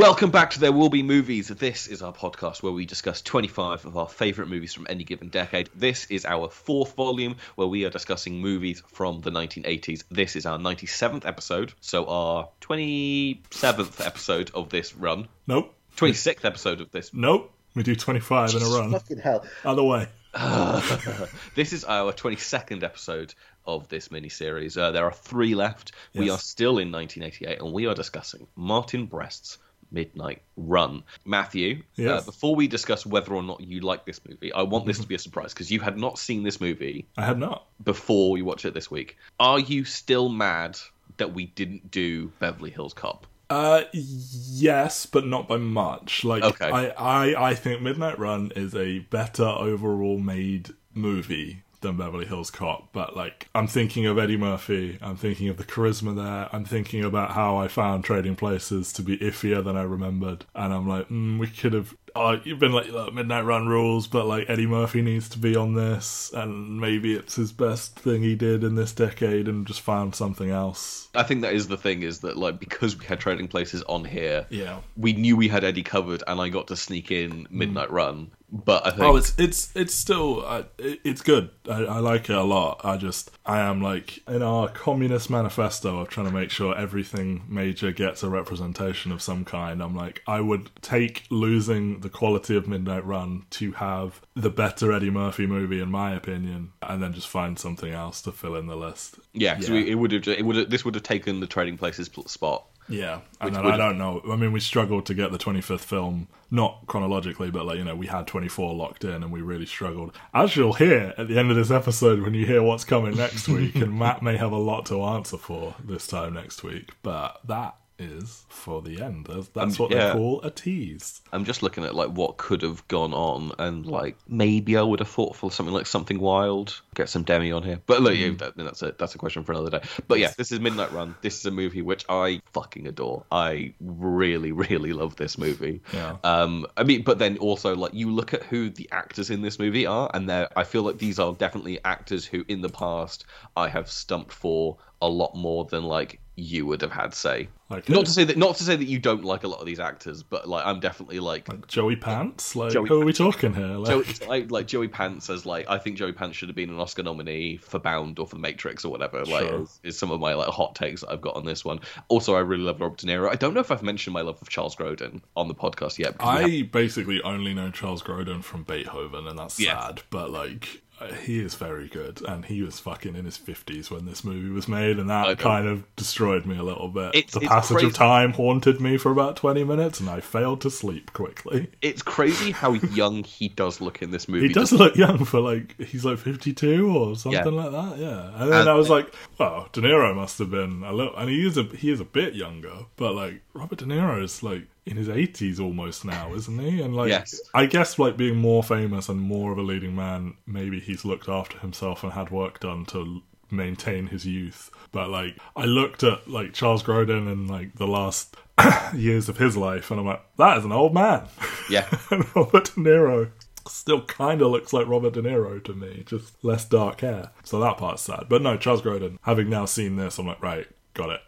Welcome back to There Will Be Movies. This is our podcast where we discuss 25 of our favourite movies from any given decade. This is our fourth volume where we are discussing movies from the 1980s. This is our 97th episode, so our 27th episode of this run. Nope. 26th episode of this. Nope. We do 25 in a run. Fucking hell. Other way. this is our 22nd episode of this mini-series. Uh, there are three left. We are still in 1988, and we are discussing Martin Brest's Midnight Run. Matthew, Yes. uh, before we discuss whether or not you like this movie, I want this to be a surprise because you had not seen this movie I had not. before we watched it this week. Are you still mad that we didn't do Beverly Hills Cop? Uh, yes, but not by much. Like, Okay. I, I, I think Midnight Run is a better overall made movie than Beverly Hills Cop. But like, I'm thinking of Eddie Murphy. I'm thinking of the charisma there. I'm thinking about how I found Trading Places to be iffier than I remembered, and I'm like, mm, we could have. Oh, you've been like "Look, Midnight Run rules, but like Eddie Murphy needs to be on this, and maybe it's his best thing he did in this decade, and just found something else. I think that is the thing is that like because we had Trading Places on here, Yeah. we knew we had Eddie covered, and I got to sneak in Midnight Run. But I think Oh, it's it's it's still uh, it, it's good. I, I like it a lot. I just I am like in our communist manifesto of trying to make sure everything major gets a representation of some kind. I'm like I would take losing the quality of Midnight Run to have the better Eddie Murphy movie in my opinion, and then just find something else to fill in the list. Yeah, 'cause Yeah. it would have. It would. have This would have taken the Trading Places spot. Yeah, and then would- I don't know. I mean, we struggled to get the 25th film, not chronologically, but like, you know, we had 24 locked in and we really struggled. As you'll hear at the end of this episode when you hear what's coming next week, and Matt may have a lot to answer for this time next week, but that is for the end. That's, that's Um, what yeah. they call a tease. I'm just looking at like what could have gone on, and like maybe I would have thought for something like something wild. Get some Demi on here, but look, yeah, that, that's a that's a question for another day. But yeah, this is Midnight Run. This is a movie which I fucking adore. I really, really love this movie. Yeah. Um, I mean, but then also like you look at who the actors in this movie are, and they're I feel like these are definitely actors who in the past I have stumped for a lot more than like you would have had say. Like, Not to say that not to say that you don't like a lot of these actors, but like I'm definitely like Joey Pants? Like, Joey who are we talking here? Like, Joey, like, like Joey Pants as like I think Joey Pants should have been an Oscar nominee for Bound or for The Matrix or whatever. Like Sure. is, is some of my like hot takes that I've got on this one. Also, I really love Robert De Niro. I don't know if I've mentioned my love of Charles Grodin on the podcast yet. I basically only know Charles Grodin from Beethoven, and that's Yeah. sad. But like, uh, he is very good, and he was fucking in his fifties when this movie was made, and that kind of destroyed me a little bit. It's- the it's passage crazy. of time haunted me for about twenty minutes, and I failed to sleep quickly. it's crazy how young he does look in this movie. He does look young for like he's like fifty two or something like that, yeah. And then And- I was like, well, De Niro must have been a little, and he is a he is a bit younger, but like Robert De Niro is like in his eighties almost now, isn't he? And like, Yes. I guess like being more famous and more of a leading man, maybe he's looked after himself and had work done to maintain his youth. But like, I looked at like Charles Grodin and like the last years of his life, and I'm like, that is an old man. Yeah. and Robert De Niro still kind of looks like Robert De Niro to me, just less dark hair. So that part's sad. But no, Charles Grodin. Having now seen this, I'm like, right, got it.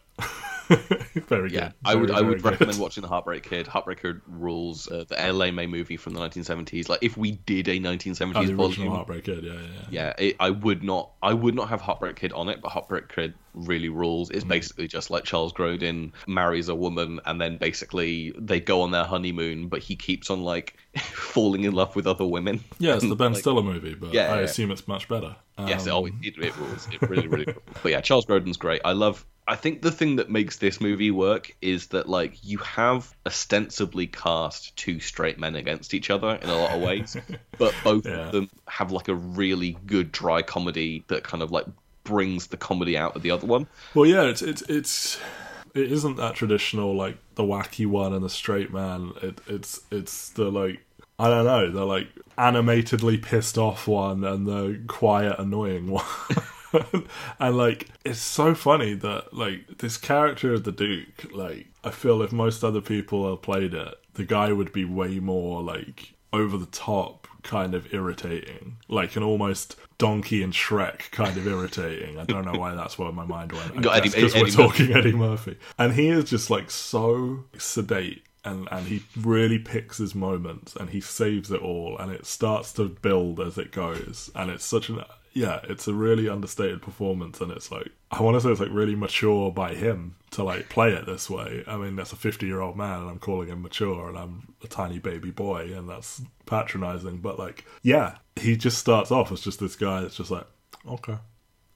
very Yeah, good. I would Very, I would good. recommend watching the Heartbreak Kid. Heartbreak Kid rules. Uh, the Elaine May movie from the 1970s. Like if we did a 1970s Oh, the volume, Heartbreak Kid, yeah, yeah, yeah. yeah, it, I would not. I would not have Heartbreak Kid on it, but Heartbreak Kid really rules. Mm. It's basically just like Charles Grodin marries a woman, and then basically they go on their honeymoon, but he keeps on like falling in love with other women. Yeah, it's the Ben Like- Stiller movie, but Yeah, I yeah. assume it's much better. Yes, Um, oh, it, it, it rules. It really, really. rules. But yeah, Charles Grodin's great. I love. I think the thing that makes this movie work is that like you have ostensibly cast two straight men against each other in a lot of ways, but both Yeah. of them have like a really good dry comedy that kind of like brings the comedy out of the other one. Well, yeah, it's it's it's it isn't that traditional like the wacky one and the straight man. It, it's it's the like I don't know the like animatedly pissed off one and the quiet annoying one. and like it's so funny that like this character of the Duke, like I feel if most other people had played it, the guy would be way more like over the top kind of irritating. Like an almost donkey and Shrek kind of irritating. I don't know why that's where my mind went. because we're talking Eddie Murphy. And he is just like so sedate and and he really picks his moments and he saves it all and it starts to build as it goes and it's such an yeah it's a really understated performance and it's like i want to say it's like really mature by him to like play it this way. I mean that's a 50 year old man and i'm calling him mature and i'm a tiny baby boy and that's patronizing but like yeah he just starts off as just this guy that's just like okay.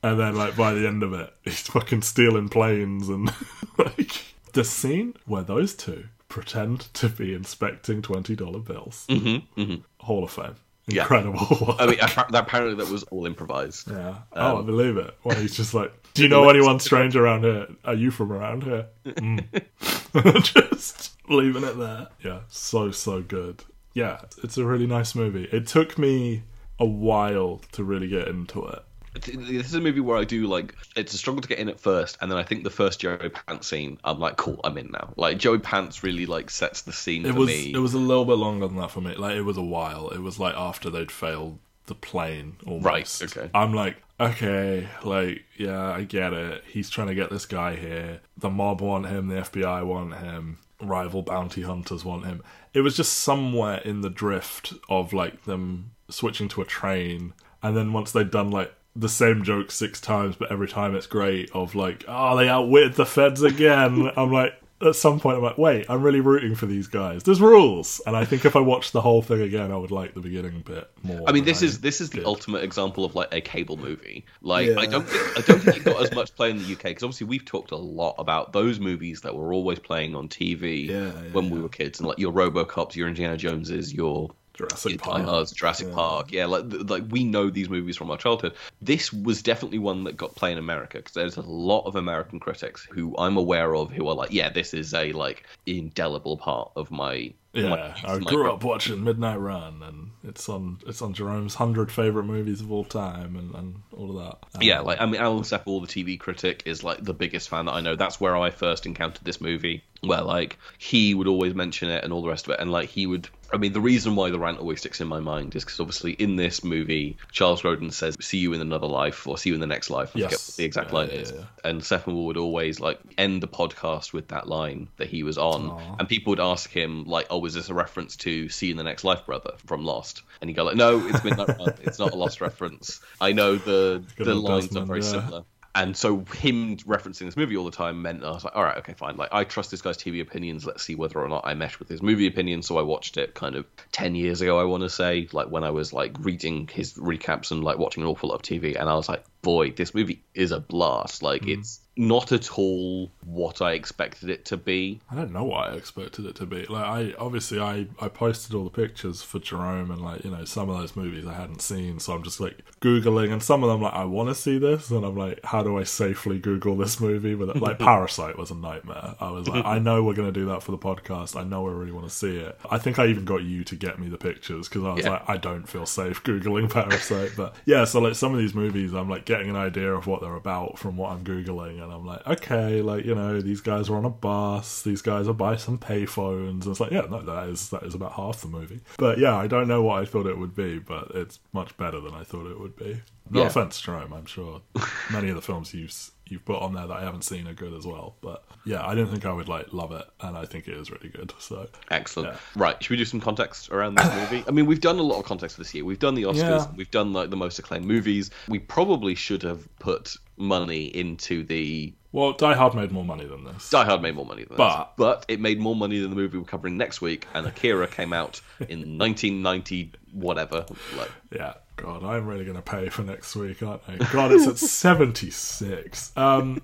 And then like by the end of it he's fucking stealing planes and like the scene where those two pretend to be inspecting $20 bills. Mm-hmm, mm-hmm. hall of fame Yeah. incredible I mean, apparently that was all improvised. yeah. Oh i believe it. When he's just like do you know anyone strange around here? Are you from around here? Mm. just leaving it there. Yeah so so good. Yeah it's a really nice movie. It took me a while to really get into it This is a movie where I do like it's a struggle to get in at first, and then I think the first Joey Pants scene, I'm like, cool, I'm in now. Like Joey Pants really like sets the scene it for was me. it was a little bit longer than that for me. Like it was a while. It was like after they'd failed the plane almost. Right, okay. i'm like okay like yeah i get it. He's trying to get this guy here. The mob want him. The fbi want him. Rival bounty hunters want him. It was just somewhere in the drift of like them switching to a train. And then once they'd done like the same joke six times but every time it's great of like oh they outwitted the feds again i'm like at some point I'm like, wait, I'm really rooting for these guys. There's rules, and I think if I watched the whole thing again, I would like the beginning bit more. I mean, than this is this is the ultimate example of like a cable movie. Like, Yeah. I don't think I don't think it got as much play in the UK because obviously we've talked a lot about those movies that were always playing on TV Yeah, yeah, when we were kids, and like your RoboCops, your Indiana Joneses, your Jurassic Die Park. Hards, Jurassic Yeah. Park. Yeah, like like we know these movies from our childhood. This was definitely one that got play in America because there's a lot of American critics who I'm aware of who are like, yeah, this is a like indelible part of my. Yeah, I grew up watching Midnight Run, and it's on it's on Jerome's hundred favorite movies of all time, and, and all of that. Um, Yeah, like I mean, Alan Sepinwall, the TV critic, is like the biggest fan that I know. That's where I first encountered this movie, where like he would always mention it and all the rest of it, and like he would. I mean, the reason why the rant always sticks in my mind is because obviously in this movie, Charles Grodin says, "See you in another life" or "See you in the next life." I forget Yes. what the exact Yeah, line yeah, is. yeah. And Sepinwall would always like end the podcast with that line that he was on, Aw. and people would ask him like, "Oh, is this a reference to "See you in the next life, brother" from Lost?" And he'd go like, "No, it's Midnight Run. It's not a Lost reference. I know the Good the lines are very yeah. similar." And so him referencing this movie all the time meant that I was like, all right, okay, fine. Like I trust this guy's TV opinions. Let's see whether or not I mesh with his movie opinions. So I watched it kind of ten years ago. I want to say, like when I was like reading his recaps and like watching an awful lot of TV, and I was like, boy, this movie is a blast. Like Mm. it's not at all what I expected it to be. I don't know what I expected it to be. Like I obviously I I posted all the pictures for Jerome and like you know some of those movies I hadn't seen, so I'm just like googling and some of them like I want to see this and I'm like how do I safely Google this movie? But like Parasite was a nightmare. I was like I know we're gonna do that for the podcast. I know I really want to see it. I think I even got you to get me the pictures because I was Yeah. like I don't feel safe googling Parasite. But yeah, so like some of these movies I'm like getting an idea of what they're about from what I'm googling and I'm like okay like you know these guys are on a bus these guys are by some payphones and it's like yeah no that is that is about half the movie but yeah I don't know what I thought it would be but it's much better than I thought it would be no Yeah. offense Jerome I'm sure many of the films you've you've put on there that I haven't seen are good as well but yeah I don't think I would like love it and I think it is really good so Excellent. Yeah. Right, should we do some context around this movie? I mean, we've done a lot of context this year. We've done the Oscars. Yeah. We've done like the most acclaimed movies. We probably should have put money into the well Die Hard made more money than this Die Hard made more money than But- this, but it made more money than the movie we're covering next week. And Akira came out in 1990, whatever. Like, Yeah, God, I'm really going to pay for next week, aren't I? God, it's at 76. Um,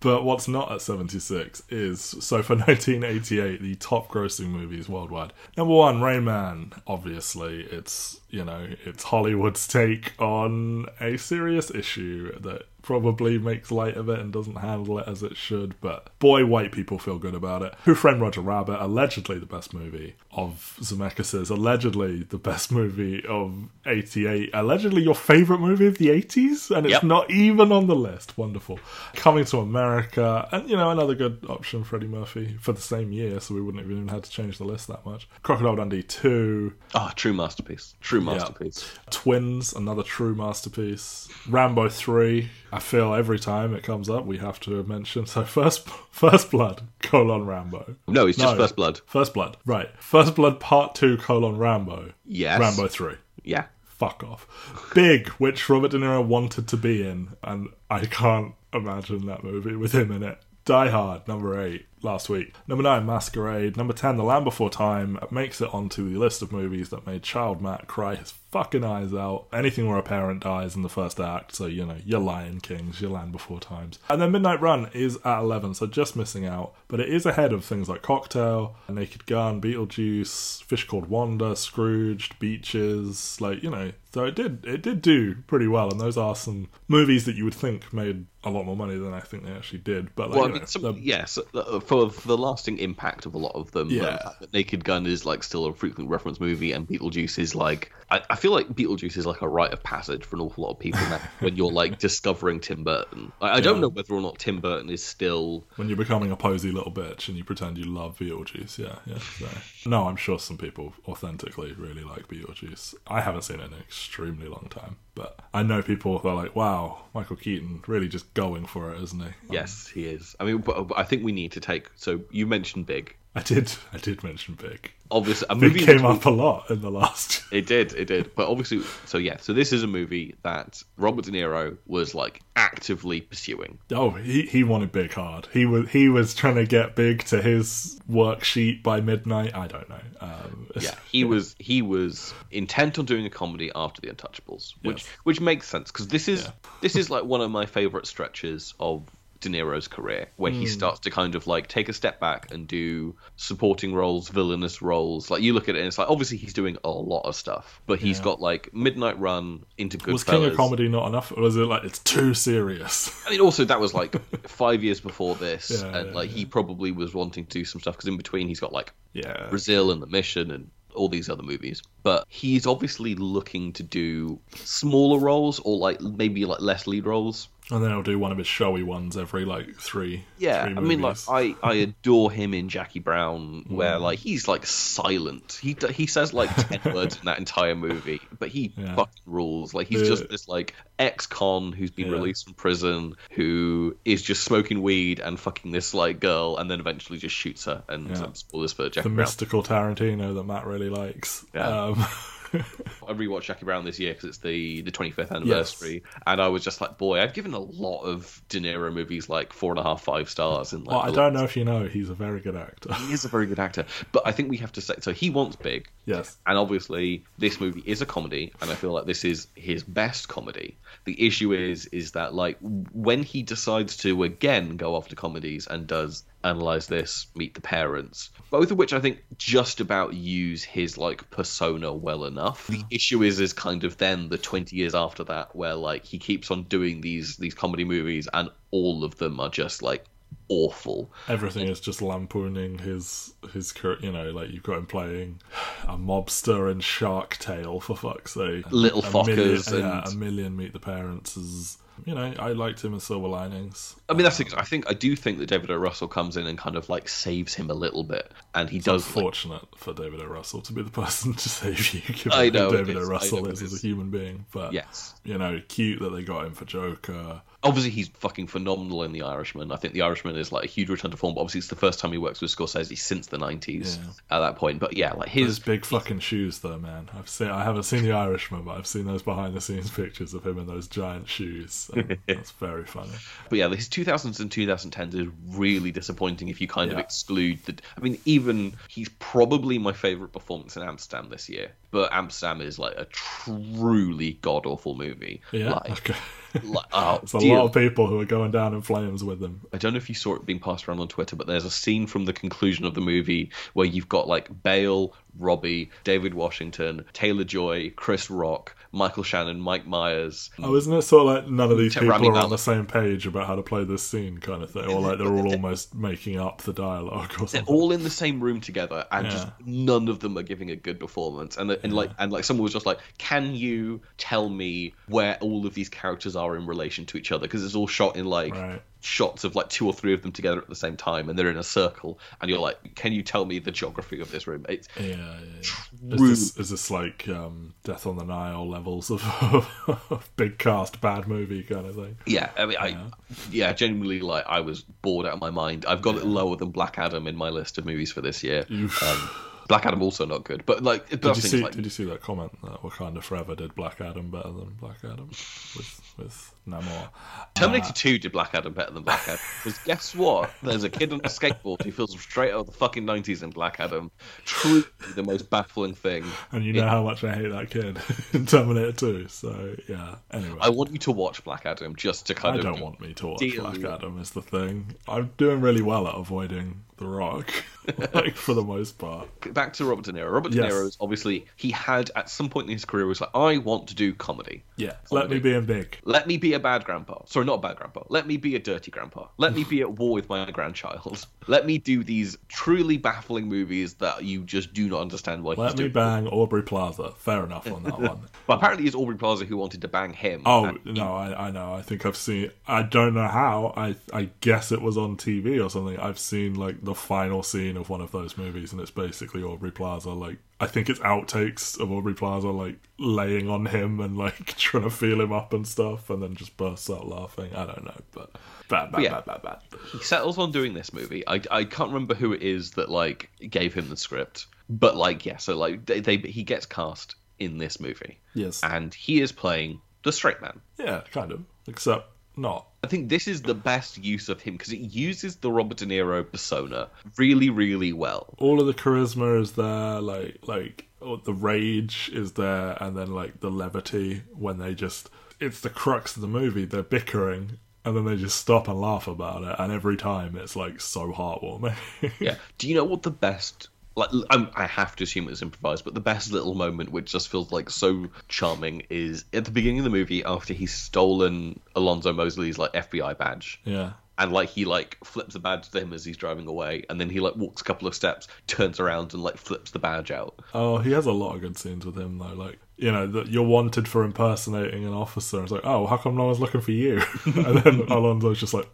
but what's not at 76 is so for 1988, the top grossing movies worldwide. Number one, Rain Man. Obviously, it's you know it's Hollywood's take on a serious issue that probably makes light of it and doesn't handle it as it should. But boy, white people feel good about it. Who Framed Roger Rabbit? Allegedly the best movie of Zemeckis'. Allegedly the best movie of 88. Allegedly your favorite movie of the 80s, and it's Yep. not even on the list. Wonderful. Coming to America, and you know another good option, Freddie Murphy for the same year, so we wouldn't have even had to change the list that much. Crocodile Dundee 2. ah, true masterpiece. True masterpiece. Twins, another true masterpiece. Rambo 3. I feel every time it comes up, we have to mention. So first, First Blood colon Rambo. No, it's just No. First Blood. First Blood, right? First Blood Part Two colon Rambo. Yes. Rambo Three. Yeah. Fuck off. Big, which Robert De Niro wanted to be in, and I can't imagine that movie with him in it. Die Hard, number eight, last week. Number nine, Masquerade. Number ten, The Land Before Time, makes it onto the list of movies that made Child Matt cry his fucking eyes out. Anything where a parent dies in the first act, so you know, your Lion Kings, your Land Before Times. And then Midnight Run is at 11, so just missing out. But it is ahead of things like Cocktail, Naked Gun, Beetlejuice, Fish Called Wanda, Scrooged, Beaches, like, you know. So it did it did do pretty well, and those are some movies that you would think made a lot more money than I think they actually did. But like, Well, I mean, some, yes, uh, for, the lasting impact of a lot of them. Yeah. the Naked Gun is like still a frequent reference movie, and Beetlejuice is like I, I feel like Beetlejuice is like a rite of passage for an awful lot of people now when you're like discovering Tim Burton. I, I don't know whether or not Tim Burton is still. when you're becoming a posy little bitch and you pretend you love Beetlejuice, yeah, yeah. So. No, I'm sure some people authentically really like Beetlejuice. I haven't seen it in an extremely long time, but I know people that are like, "Wow, Michael Keaton really just going for it, isn't he?" Yes, he is. I mean, I think we need to take. So you mentioned Big. I did. I did mention Big. Obviously, a Big movie came up a lot in the last. It did, it did. But obviously, so yeah, so this is a movie that Robert De Niro was like actively pursuing. Oh, he, he wanted Big hard. He was he was trying to get Big to his worksheet by midnight. I don't know. Um, Yeah, he was he was intent on doing a comedy after The Untouchables, which Yes. which makes sense because this is Yeah. this is like one of my favorite stretches of De Niro's career, where Hmm. he starts to kind of like take a step back and do supporting roles, villainous roles. Like you look at it, and it's like obviously he's doing a lot of stuff, but he's Yeah. got like Midnight Run into Goodfellas. was King of Comedy not enough, or was it like it's too serious? I mean, also that was like five years before this, Yeah, and yeah, like he probably was wanting to do some stuff because in between he's got like yeah, Brazil and The Mission and all these other movies. But he's obviously looking to do smaller roles or like maybe like less lead roles. And then I'll do one of his showy ones every like three. Yeah, three I mean, like. Mm. I, I adore him in Jackie Brown, where like he's like silent. He he says like ten words in that entire movie, but he Yeah. fucking rules. Like he's The- just this like ex-con who's been Yeah. released from prison, who is just smoking weed and fucking this like girl, and then eventually just shoots her. And Yeah. um, spoilers for the Jackie Brown. mystical Tarantino that Matt really likes. Yeah. Um, I rewatched Jackie Brown this year because it's the the 25th anniversary, and I was just like, boy, I've given a lot of De Niro movies like four and a half, five stars. In like, well, I don't know if you know, he's a very good actor. He is a very good actor, but I think we have to say so. He wants big, yes. and obviously this movie is a comedy, and I feel like this is his best comedy. The issue is, is that like when he decides to again go off to comedies and does analyze this, meet the parents, both of which I think just about use his like persona well enough. The mm. issue is, is kind of then the twenty years after that, where like he keeps on doing these these comedy movies, and all of them are just like awful. Everything is just lampooning his his cur- you know like you've got him playing a mobster in Shark Tale for fuck's sake. Little A million- Fockers yeah, a million Meet the Parents is you know I liked him in Silver Linings. I mean, that's um, the. I think I do think that David O. Russell comes in and kind of like saves him a little bit, and he does. Like, Fortunate for David O. Russell to be the person to save you, given I know David O. is, Russell know is it as a human being. But yes, you know, cute that they got him for Joker. Obviously he's fucking phenomenal in The Irishman. I think The Irishman is like a huge return to form. But obviously, it's the first time he works with Scorsese since the nineties. Yeah. At that point, but yeah, like His his big fucking shoes, though, man. I've seen. I haven't seen The Irishman, but I've seen those behind the scenes pictures of him in those giant shoes. that's very funny. But yeah, his 2000s and 2010s is really disappointing if you kind of exclude the. I mean, even he's probably my favorite performance in Amsterdam this year. But Amsterdam is like a truly god awful movie. Yeah. Like, okay. like oh, There's a dear lot of people who are going down in flames with them. I don't know if you saw it being passed around on Twitter, but there's a scene from the conclusion of the movie where you've got like Bale, Robbie, David Washington, Taylor Joy, Chris Rock, Michael Shannon, Mike Myers. Oh, isn't it sort of like none of these people Rami are on the same page about how to play this scene, kind of thing, or like they're all almost making up the dialogue or They're all in the same room together, and just none of them are giving a good performance. And and like and like someone was just like, "Can you tell me where all of these characters are in relation to each other?" Because it's all shot in like Right. Shots of like two or three of them together at the same time, and they're in a circle, and you're like, can you tell me the geography of this room? It's Yeah, yeah, yeah. Is this, is this like um, Death on the Nile levels of, of big cast bad movie kind of thing? yeah, I mean, I yeah, genuinely like I was bored out of my mind. I've got it lower than Black Adam in my list of movies for this year. Um, Black Adam also not good, but like, Did you see? like Did you see that comment that Wakanda Forever did Black Adam better than Black Adam with with Namor? Terminator uh, 2 did Black Adam better than Black Adam. Because guess what? There's a kid on a skateboard who feels straight out of the fucking 90s in Black Adam. Truly the most baffling thing. And you know how much I hate that kid in Terminator 2. So yeah. Anyway, I want you to watch Black Adam just to kind I of. don't want me to watch deal Black Adam. Is the thing. I'm doing really well at avoiding The Rock, like for the most part. Back to Robert De Niro. Robert Yes. De Niro is obviously, he had at some point in his career was like, I want to do comedy. Yeah. Let me be in big. Let me be a bad grandpa. Sorry, not a bad grandpa. Let me be a dirty grandpa. Let me be at war with my grandchild. Let me do these truly baffling movies that you just do not understand why Let me bang Aubrey Plaza. Fair enough on that one. But apparently, it's Aubrey Plaza who wanted to bang him. Oh and he- no, I, I know. I think I've seen. I don't know how. I I guess it was on TV or something. I've seen like the final scene of one of those movies, and it's basically Aubrey Plaza. Like I think it's outtakes of Aubrey Plaza like laying on him and like trying to feel him up and stuff, and then just bursts out laughing. I don't know, but bad, bad, Yeah. bad, bad, bad. he settles on doing this movie. I, I can't remember who it is that like gave him the script, but like yeah, so like they, they he gets cast in this movie, Yes. and he is playing the straight man. Yeah, kind of. Except not. I think this is the best use of him because it uses the Robert De Niro persona really, really well. all of the charisma is there like like oh, the rage is there and then like the levity when they just it's the crux of the movie they're bickering and then they just stop and laugh about it and every time it's like so heartwarming Yeah. Do you know what the best? Like, I'm, I have to assume it's improvised, but the best little moment, which just feels like so charming, is at the beginning of the movie after he's stolen Alonzo Mosley's like FBI badge. yeah and like he like flips the badge to him as he's driving away and then he like walks a couple of steps turns around and like flips the badge out oh he has a lot of good scenes with him though like you know that you're wanted for impersonating an officer it's like oh how come no one's looking for you and then Alonzo's just like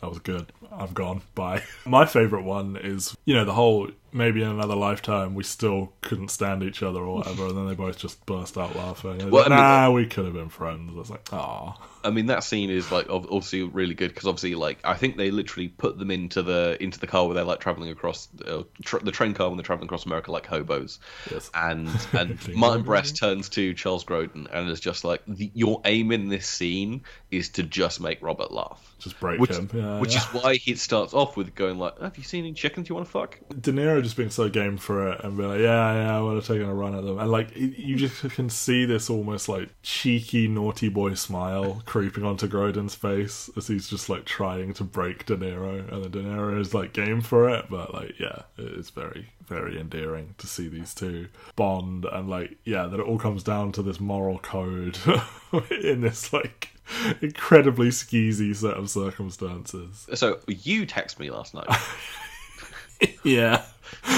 that was good. I'm gone. Bye. My favorite one is, you know, the whole maybe in another lifetime we still couldn't stand each other or whatever, and then they both just burst out laughing. Well, it's I mean, nah, we could have been friends. I was like, ah, i mean that scene is like obviously really good because obviously like i think they literally put them into the into the car where they're like traveling across uh, tr- the train car when they're traveling across america like hobos yes. and and martin brest turns to charles grodin and is just like the, your aim in this scene is to just make robert laugh Just break which, him. Yeah, which yeah. is why he starts off with going like have you seen any chickens you want to fuck De Niro just being so game for it and be like, yeah, yeah, I want to take a run at them. And like, you just can see this almost like cheeky, naughty boy smile creeping onto Grodin's face as he's just like trying to break De Niro. And then De Niro is like game for it. But like, yeah, it's very, very endearing to see these two bond. And like, yeah, that it all comes down to this moral code in this like incredibly skeezy set of circumstances. so you text me last night Yeah.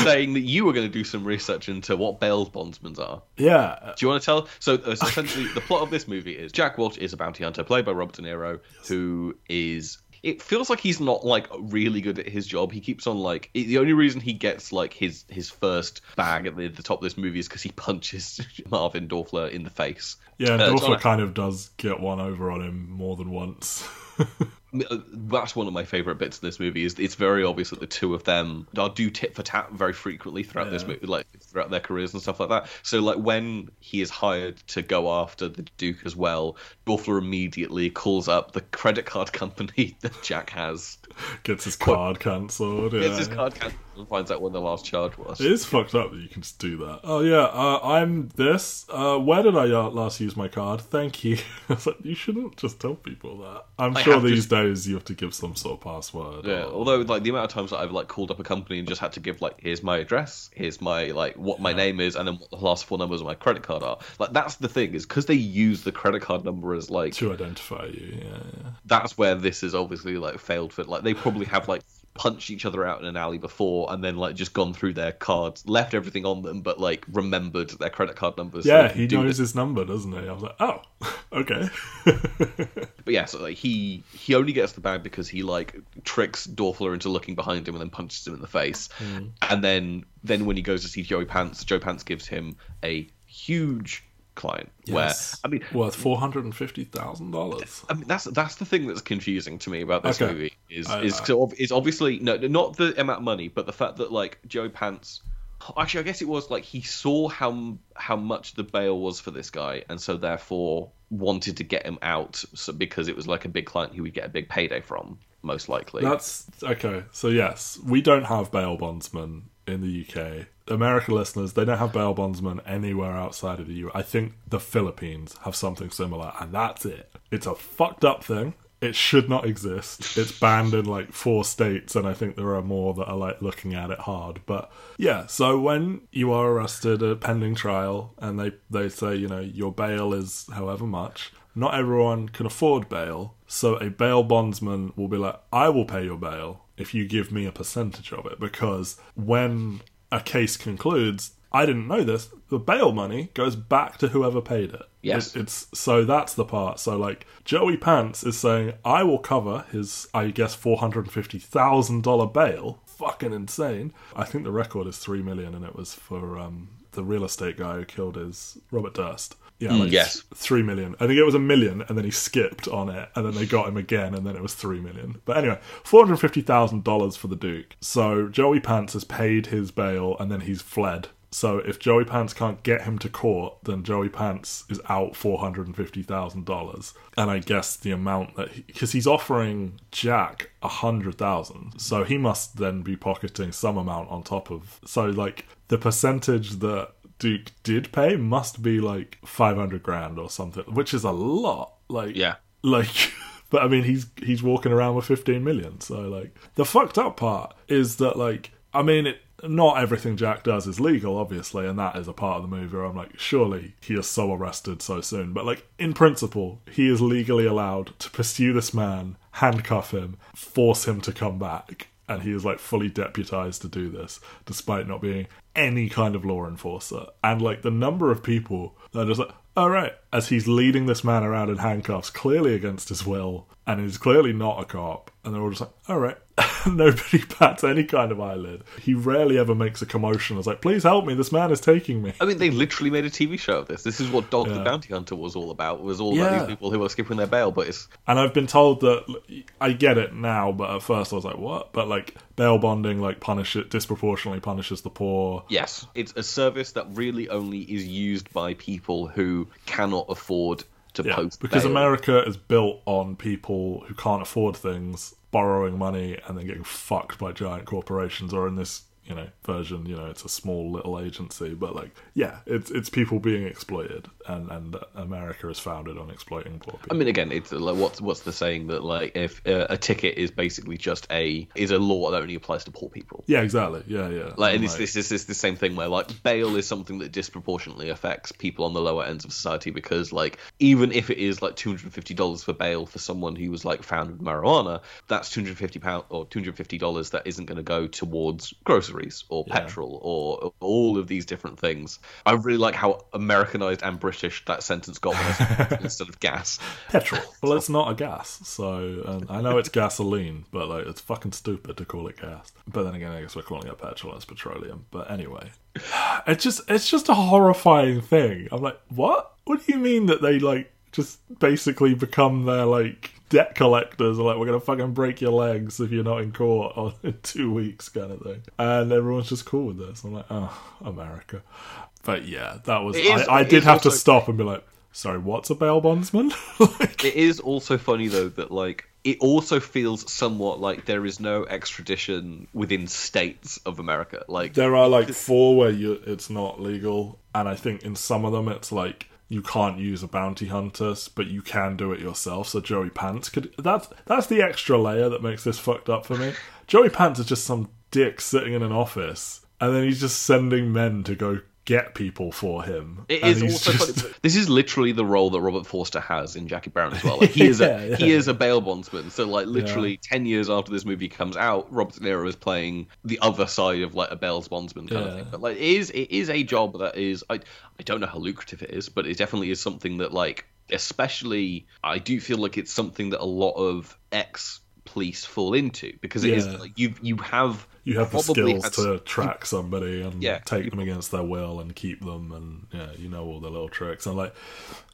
saying that you were going to do some research into what bail bondsmen are. Yeah. Do you want to tell? So, uh, so essentially, the plot of this movie is Jack Walsh is a bounty hunter played by Robert De Niro, who is. It feels like he's not like really good at his job. He keeps on like the only reason he gets like his his first bag at the, the top of this movie is because he punches Marvin Dorfler in the face. Yeah, and Uh, Dorfler kind of does get one over on him more than once. Uh, That's one of my favorite bits of this movie. Is it's very obvious that the two of them are do tit for tat very frequently throughout this movie, like throughout their careers and stuff like that. So like when he is hired to go after the Duke as well, Dorfler immediately calls up the credit card company that Jack has. Gets his card cancelled. Yeah. Gets his card cancelled and finds out when the last charge was. It is fucked up that you can just do that. Oh yeah, uh, I'm this. Uh, where did I uh, last use my card? Thank you. Like, you shouldn't just tell people that. I'm I sure have to- these days you have to give some sort of password. Yeah, or- although like the amount of times that I've like called up a company and just had to give like here's my address, here's my like what my name is, and then what the last four numbers of my credit card are. Like that's the thing is because they use the credit card number as like to identify you. Yeah, yeah. that's where this is obviously like failed for. Like they probably have like punched each other out in an alley before and then like just gone through their cards, left everything on them, but like remembered their credit card numbers. Yeah, could he knows it. his number, doesn't he? I was like, oh, okay. But yeah, so like he he only gets the bag because he like tricks Dorfler into looking behind him and then punches him in the face. Hmm. And then then when he goes to see Joey Pants, Joe Pants gives him a huge client Yes. where I mean worth four hundred and fifty thousand dollars. I mean, that's that's the thing that's confusing to me about this Okay. movie is I- is uh, I- is obviously no not the amount of money, but the fact that like Joey Pants. Actually, I guess it was like he saw how how much the bail was for this guy, and so therefore wanted to get him out, so, because it was like a big client he would get a big payday from, most likely. That's okay. So yes, we don't have bail bondsmen in the UK. American listeners, they don't have bail bondsmen anywhere outside of the EU. I think the Philippines have something similar, and that's it. It's a fucked up thing. It should not exist. It's banned in like four states, and I think there are more that are like looking at it hard. But yeah, so when you are arrested at pending trial, and they they say you know your bail is however much, not everyone can afford bail. So a bail bondsman will be like, I will pay your bail if you give me a percentage of it. Because when a case concludes, I didn't know this, the bail money goes back to whoever paid it. Yes. It- it's so that's the part. So like Joey Pants is saying, I will cover his I guess four hundred and fifty thousand dollar bail. Fucking insane. I think the record is three million and it was for um the real estate guy who killed his Robert Durst. Yeah, like yes. three million. I think it was a million, and then he skipped on it, and then they got him again, and then it was three million. But anyway, four hundred fifty thousand dollars for the Duke. So Joey Pants has paid his bail, and then he's fled. So if Joey Pants can't get him to court, then Joey Pants is out four hundred and fifty thousand dollars. And I guess the amount that because he's offering Jack a hundred thousand, so he must then be pocketing some amount on top of. So like the percentage that Duke did pay must be like 500 grand or something, which is a lot. Like, Yeah. like, but I mean, he's he's walking around with 15 million. So like, the fucked up part is that like, I mean, it, not everything Jack does is legal, obviously, and that is a part of the movie. Where I'm like, surely he is so arrested so soon, but like in principle, he is legally allowed to pursue this man, handcuff him, force him to come back and he is like fully deputized to do this despite not being any kind of law enforcer. And like the number of people that are just like all right as he's leading this man around in handcuffs clearly against his will and he's clearly not a cop and they're all just like all right nobody bats any kind of eyelid he rarely ever makes a commotion I was like please help me this man is taking me I mean, they literally made a TV show of this. This is what Dog the Bounty Hunter was all about. Was all about these people who were skipping their bail, but it's And I've been told that I get it now, but at first I was like, "What?" But like bail bonding, like punish it disproportionately punishes the poor. Yes, it's a service that really only is used by people who cannot afford to Yeah, post because bail. America is built on people who can't afford things borrowing money and then getting fucked by giant corporations, or in this you know version, you know it's a small little agency, but like yeah, it's it's people being exploited, and and America is founded on exploiting poor people. I mean, again, it's like what's what's the saying that like if uh, a ticket is basically just a is a law that only applies to poor people. yeah, exactly. Yeah, yeah. Like, and And, it's, this is the same thing where like bail is something that disproportionately affects people on the lower ends of society because like even if it is like two hundred and fifty dollars for bail for someone who was like found with marijuana, that's two hundred fifty pound or two hundred fifty dollars that isn't going to go towards groceries or Yeah. petrol or all of these different things. I really like how Americanized and British that sentence got when I said instead of gas. petrol. Well, it's not a gas, so um, I know it's gasoline, but like it's fucking stupid to call it gas. But then again, I guess we're calling it petrol. It's petroleum. But anyway, it's just it's just a horrifying thing. I'm like, what? What do you mean that they like just basically become their like debt collectors? Or like, we're gonna fucking break your legs if you're not in court in two weeks, kind of thing. And everyone's just cool with this. I'm like, oh, America. But yeah, that was. Is- I, I did have to stop and be like. Sorry, what's a bail bondsman? like, It is also funny though that like it also feels somewhat like there is no extradition within states of America. Like there are like four where you it's not legal, and I think in some of them it's like you can't use a bounty hunter, but you can do it yourself. So Joey Pants could. That's that's the extra layer that makes this fucked up for me. Joey Pants is just some dick sitting in an office, and then he's just sending men to go get people for him. It And is he's also just- funny. This is literally the role that Robert Forster has in Jackie Brown as well. Like he is Yeah, a yeah. he is a bail bondsman. So like literally ten years after this movie comes out, Robert De Niro is playing the other side of like a bail bondsman kind of thing. But like it is it is a job that is I I don't know how lucrative it is, but it definitely is something that like especially I do feel like it's something that a lot of ex police fall into because it is Yeah. like you you have you have the skills to track somebody and Yeah. take them against their will and keep them and yeah you know all the little tricks and like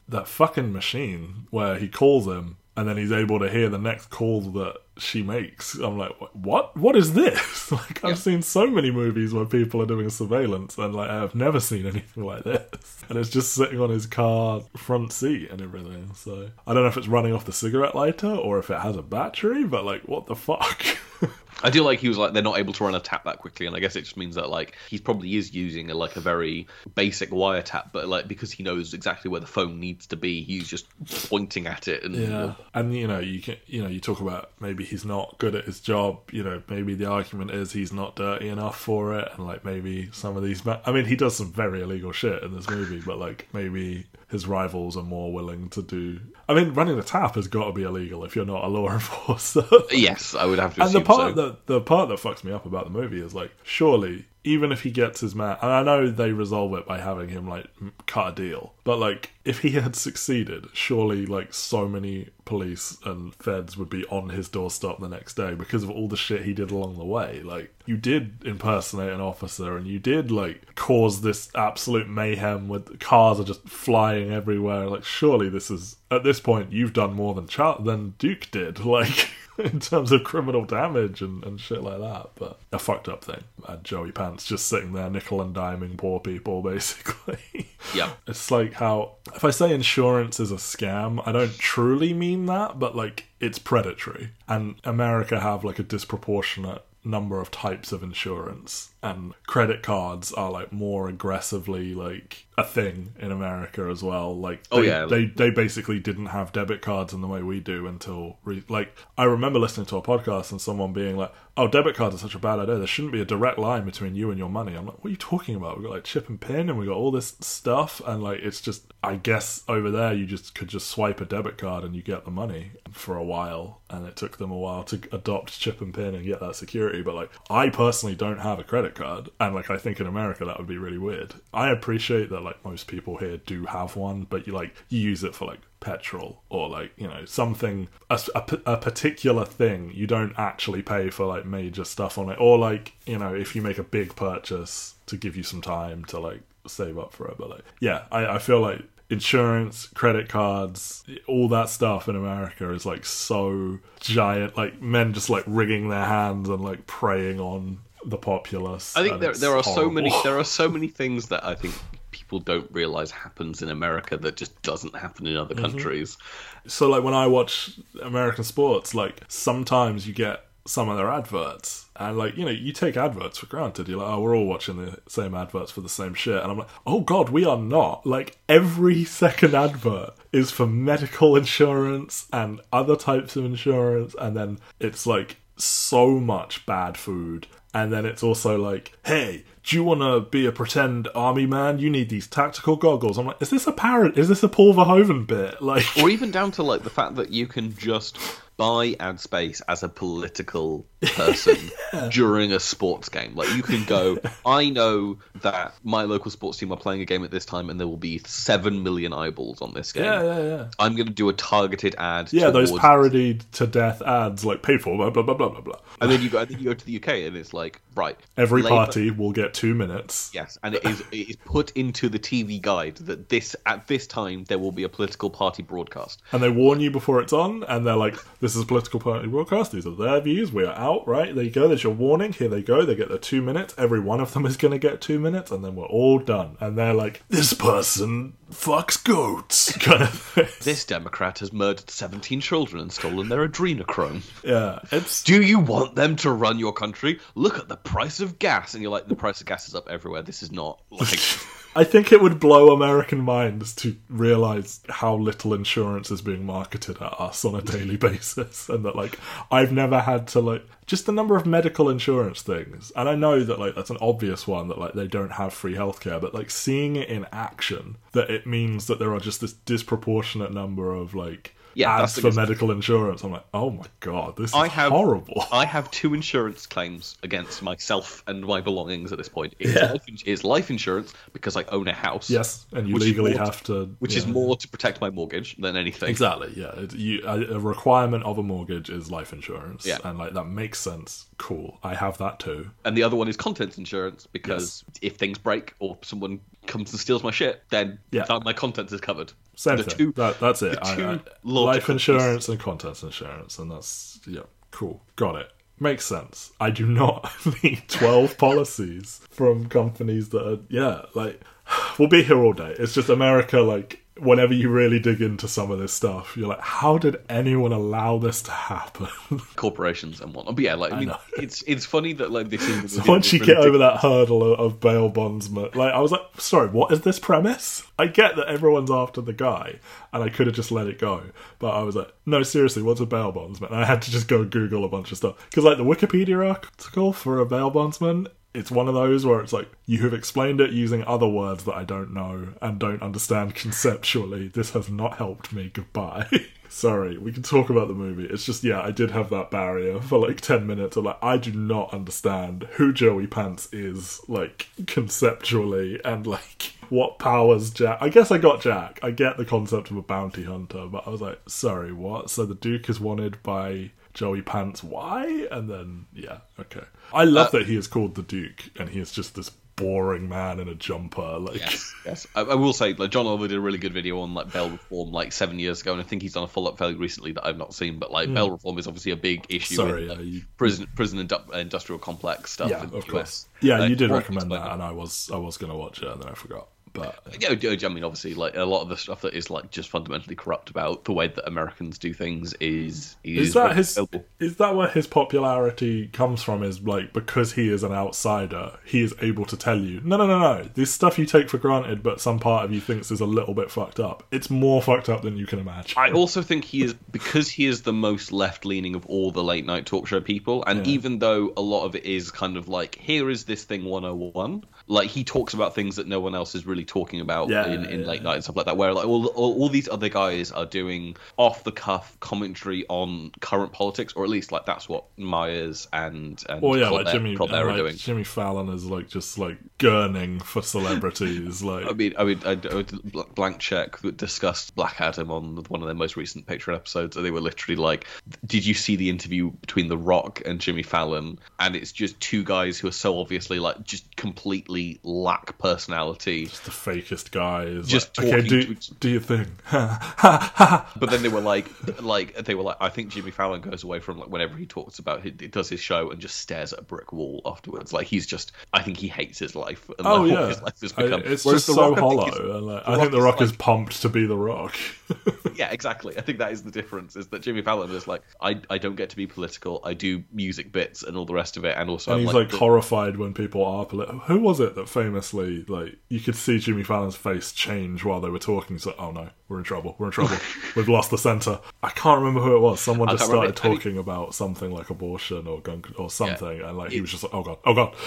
that fucking machine where he calls him and then he's able to hear the next call that she makes. I'm like what? What is this? Like i've Yeah. seen so many movies where people are doing surveillance and like i've never seen anything like this. And it's just sitting on his car front seat and everything. So i don't know if it's running off the cigarette lighter or if it has a battery but like what the fuck I do like he was like they're not able to run a tap that quickly, and I guess it just means that like he probably is using a, like a very basic wiretap, but like because he knows exactly where the phone needs to be, he's just pointing at it and Yeah, and you know, you can, you know, you talk about maybe he's not good at his job. You know, maybe the argument is he's not dirty enough for it, and like maybe some of these. ma- I mean, he does some very illegal shit in this movie, but like maybe his rivals are more willing to do. I mean, running the tap has got to be illegal if you're not a law enforcer. yes, I would have to And the part so. that the part that fucks me up about the movie is like, surely, even if he gets his man, and I know they resolve it by having him like cut a deal, but like if he had succeeded, surely like so many police and feds would be on his doorstep the next day because of all the shit he did along the way. Like you did impersonate an officer, and you did like cause this absolute mayhem with cars are just flying everywhere. Like surely this is at this point you've done more than Char- than Duke did. Like. in terms of criminal damage and, and shit like that. But a fucked up thing. And Joey Pants just sitting there nickel and diming poor people, basically. Yeah. It's like how, if I say insurance is a scam, I don't truly mean that, but like it's predatory. And America have like a disproportionate number of types of insurance and credit cards are like more aggressively like a thing in America as well like Oh, they, yeah. they they basically didn't have debit cards in the way we do until re- like I remember listening to a podcast and someone being like, "Oh, debit cards are such a bad idea. There shouldn't be a direct line between you and your money." I'm like, "What are you talking about? We've got like chip and pin, and we got all this stuff, and like it's just I guess over there you just could just swipe a debit card and you get the money for a while, and it took them a while to adopt chip and pin and get that security. But like I personally don't have a credit card, and like I think in America that would be really weird. I appreciate that like most people here do have one, but you like you use it for like petrol or like you know something a a particular thing you don't actually pay for like major stuff on it. Or like you know if you make a big purchase to give you some time to like save up for it. But like yeah i, I feel like insurance credit cards all that stuff in america is like so giant. Like men just like wringing their hands and like preying on the populace I think there there are so many there are so many things that I think people don't realize happens in America that just doesn't happen in other Mm-hmm. countries. so like when I watch American sports, like sometimes you get some of their adverts, and like you know you take adverts for granted. You're like, oh, we're all watching the same adverts for the same shit, and I'm like, oh god, we are not. Like every second advert is for medical insurance and other types of insurance, and then it's like so much bad food. And then it's also like, hey, do you want to be a pretend army man? You need these tactical goggles. I'm like, is this a parrot? Is this a Paul Verhoeven bit? Like, Or even down to like the fact that you can just buy ad space as a political person during a sports game. Like you can go, I know that my local sports team are playing a game at this time and there will be seven million eyeballs on this game. yeah, yeah, yeah. I'm going to do a targeted ad. Yeah, those parodied to death ads like paid for blah blah blah blah blah blah. And then you go, and then you go to the UK, and it's like, right, Every Labour- party will get two minutes. Yes, and it is it is put into the TV guide that this at this time there will be a political party broadcast. And they warn you before it's on, and they're like, "This is a political party broadcast. These are their views. We are out. Right there you go. There's your warning. Here they go. They get their two minutes. Every one of them is going to get two minutes, and then we're all done. And they're like, "This person fucks goats," kind of thing. This Democrat has murdered 17 children and stolen their adrenochrome. Yeah, it's Do you want them to run your country? Look at the price of gas, and you're like, the price of gas is up everywhere. This is not like I think it would blow American minds to realize how little insurance is being marketed at us on a daily basis, and that like I've never had to like just the number of medical insurance things, and I know that like that's an obvious one that like they don't have free healthcare, but like seeing it in action, that it means that there are just this disproportionate number of like Yeah, ads for medical insurance. I'm like, oh my god, this is I have- horrible. I have two insurance claims against myself and my belongings at this point. It's, Yeah. life, it's life insurance because I own a house. yes, and you legally have to, Which is more to protect my mortgage than anything. Exactly. Yeah. It, you, a, a requirement of a mortgage is life insurance. Yeah. And like that makes sense. Cool. I have that too. And the other one is contents insurance because if things break or someone comes and steals my shit, then Yeah. my contents is covered. Same the thing. Two, that, that's it. I- I- life insurance and contents insurance, and that's yeah, cool. Got it. Makes sense. I do not need twelve policies from companies that are yeah, like we'll be here all day. It's just America. Like whenever you really dig into some of this stuff, you're like, how did anyone allow this to happen? corporations and whatnot. But yeah, like I mean, know. it's it's funny that like this is So once you get over that hurdle of, of bail bondsman, like I was like, sorry, what is this premise? I get that everyone's after the guy, and I could have just let it go, but I was like, no, seriously, what's a bail bondsman? And I had to just go Google a bunch of stuff because, like, the Wikipedia article for a bail bondsman. It's one of those where it's like you have explained it using other words that I don't know and don't understand conceptually. This has not helped me. Goodbye. Sorry, we can talk about the movie. It's just, yeah, I did have that barrier for like 10 minutes of like, I do not understand who Joey Pants is, like, conceptually, and like, what powers Jack. I guess I got Jack. I get the concept of a bounty hunter, but I was like, sorry, what? So the Duke is wanted by Joey Pants. Why? And then, yeah, okay. I love that he is called the Duke, and he is just this boring man in a jumper. Like, Yes, yes. I, I will say, like John Oliver did a really good video on like bail reform like seven years ago, and I think he's done a follow up fairly recently that I've not seen. But like bail reform is obviously a big issue Hmm. Sorry, in yeah, the you- prison prison indu- industrial complex stuff yeah, in the of US. course. Yeah, Uh, you did recommend that, and I was I was going to watch it, and then I forgot. But Yeah, I mean, obviously, like a lot of the stuff that is like just fundamentally corrupt about the way that Americans do things is is, is that his is that where his popularity comes from? Is like because he is an outsider, he is able to tell you, no, no, no, no, this stuff you take for granted, but some part of you thinks is a little bit fucked up. It's more fucked up than you can imagine. I also think he is because he is the most left leaning of all the late night talk show people, and Yeah. even though a lot of it is kind of like here is this thing 101, like he talks about things that no one else is really talking about Yeah, in, in yeah. late night and stuff like that. Where like all, all all these other guys are doing off the cuff commentary on current politics, or at least like that's what Meyers and and Well, yeah, Colbert, like Jimmy, Colbert and, are doing. Jimmy Fallon is like just like gurning for celebrities. Like, I mean, I mean, I, I, Bl- Blank Check discussed Black Adam on one of their most recent Patreon episodes, and they were literally like, "Did you see the interview between The Rock and Jimmy Fallon?" And it's just two guys who are so obviously like just completely lack personality. Just the fakest guys. Just like, okay, do to do your thing. But then they were like, like they were like, I think Jimmy Fallon goes away from like whenever he talks about he does his show and just stares at a brick wall afterwards. Like he's just, I think he hates his life. And Oh like, yeah, his life has I- it's Whereas just so Rock, I think, hollow. and, like, I think The Rock is like- pumped to be The Rock. yeah, exactly. I think that is the difference. Is that Jimmy Fallon is like, I, I don't get to be political. I do music bits and all the rest of it, and also and I'm he's like, like horrified when people are political. Who was it that famously, like, you could see Jimmy Fallon's face change while they were talking? So like, "Oh no, we're in trouble. We're in trouble. We've lost the center." I can't remember who it was. Someone just started remember. Talking about something like abortion or gun or something, and like he was just like, "Oh god, oh god."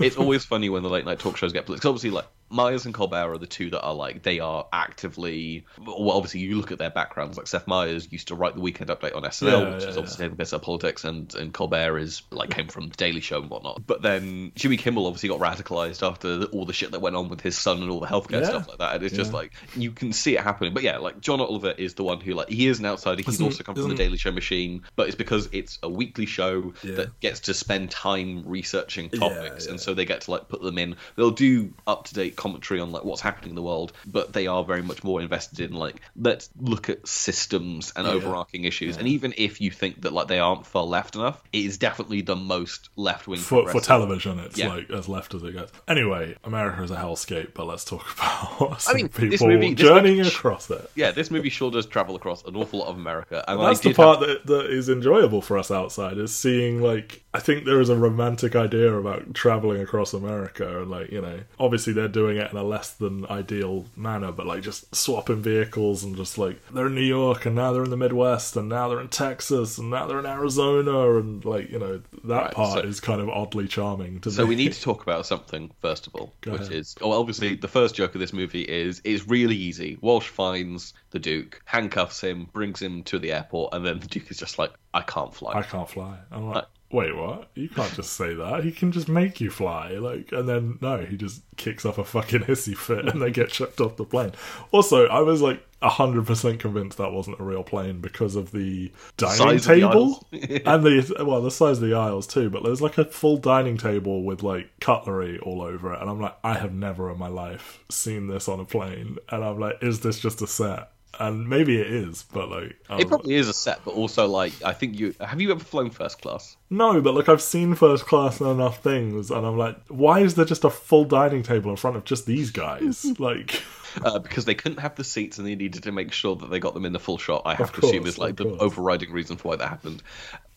it's always funny when the late night talk shows get political. 'Cause obviously, like Meyers and Colbert are the two that are like they are actively. Well, obviously, you look at their backgrounds. Like Seth Meyers used to write the Weekend Update on SNL, Yeah, which yeah, is yeah. obviously taking bits of politics, and and Colbert is like came from the Daily Show and whatnot. But then Jimmy Kimmel obviously got radicalized after the, all the shit that went on with his son and all the healthcare Yeah. stuff like that. And it's just like you can see it happening. But yeah, like John Oliver is the one who like he is an outsider. He's mm-hmm. also come from the mm-hmm. Daily Show machine, but it's because it's a weekly show Yeah. that gets to spend time researching Yeah, topics, yeah. and so they get to like put them in. They'll do up to date commentary on like what's happening in the world, but they are very much more invested in like let's look at systems and Yeah. overarching issues. And even if you think that like they aren't far left enough, it is definitely the most left wing for, for television, it's Yeah. like as left as it gets. Anyway, America is a hellscape, but let's talk about some mean, people this movie- this journeying movie- across it. Yeah, this movie sure does travel across an awful lot of America, and That's the part have- that, that is enjoyable for us outsiders, is seeing like I think there is a romantic idea about traveling across America, and like you know, obviously they're doing doing it in a less than ideal manner, but like just swapping vehicles and just like they're in New York and now they're in the Midwest and now they're in Texas and now they're in Arizona and like you know that Right, part so- is kind of oddly charming to So me. we need to talk about something first of all, Go which ahead. is well, obviously the first joke of this movie is it's really easy. Walsh finds the Duke, handcuffs him, brings him to the airport, and then the Duke is just like, "I can't fly." I can't fly. I'm like, wait, what? You can't just say that. He can just make you fly. Like, and then no, he just kicks off a fucking hissy fit, and they get chucked off the plane. Also, I was like hundred percent convinced that wasn't a real plane because of the dining Size of the table and the well, the size of the aisles too. But there's like a full dining table with like cutlery all over it, and I'm like, I have never in my life seen this on a plane, and I'm like, is this just a set? And maybe it is, but like, It um, probably is a set, but also like I think you have you ever flown first class? No, but like I've seen first class and enough things, and I'm like, why is there just a full dining table in front of just these guys? like, Uh, because they couldn't have the seats and they needed to make sure that they got them in the full shot. I have to assume is like the course. overriding reason for why that happened.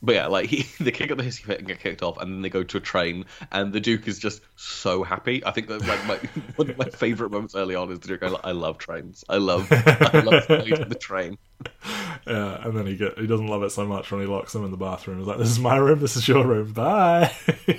But yeah, like he, they kick up the hissy fit and get kicked off, and then they go to a train, and the Duke is just so happy. I think that like my one of my favorite moments early on is the Duke. I, lo- I love trains. I love I love the train. yeah, and then he get he doesn't love it so much when he locks them in the bathroom. He's like, "This is my room. This is your room. Bye."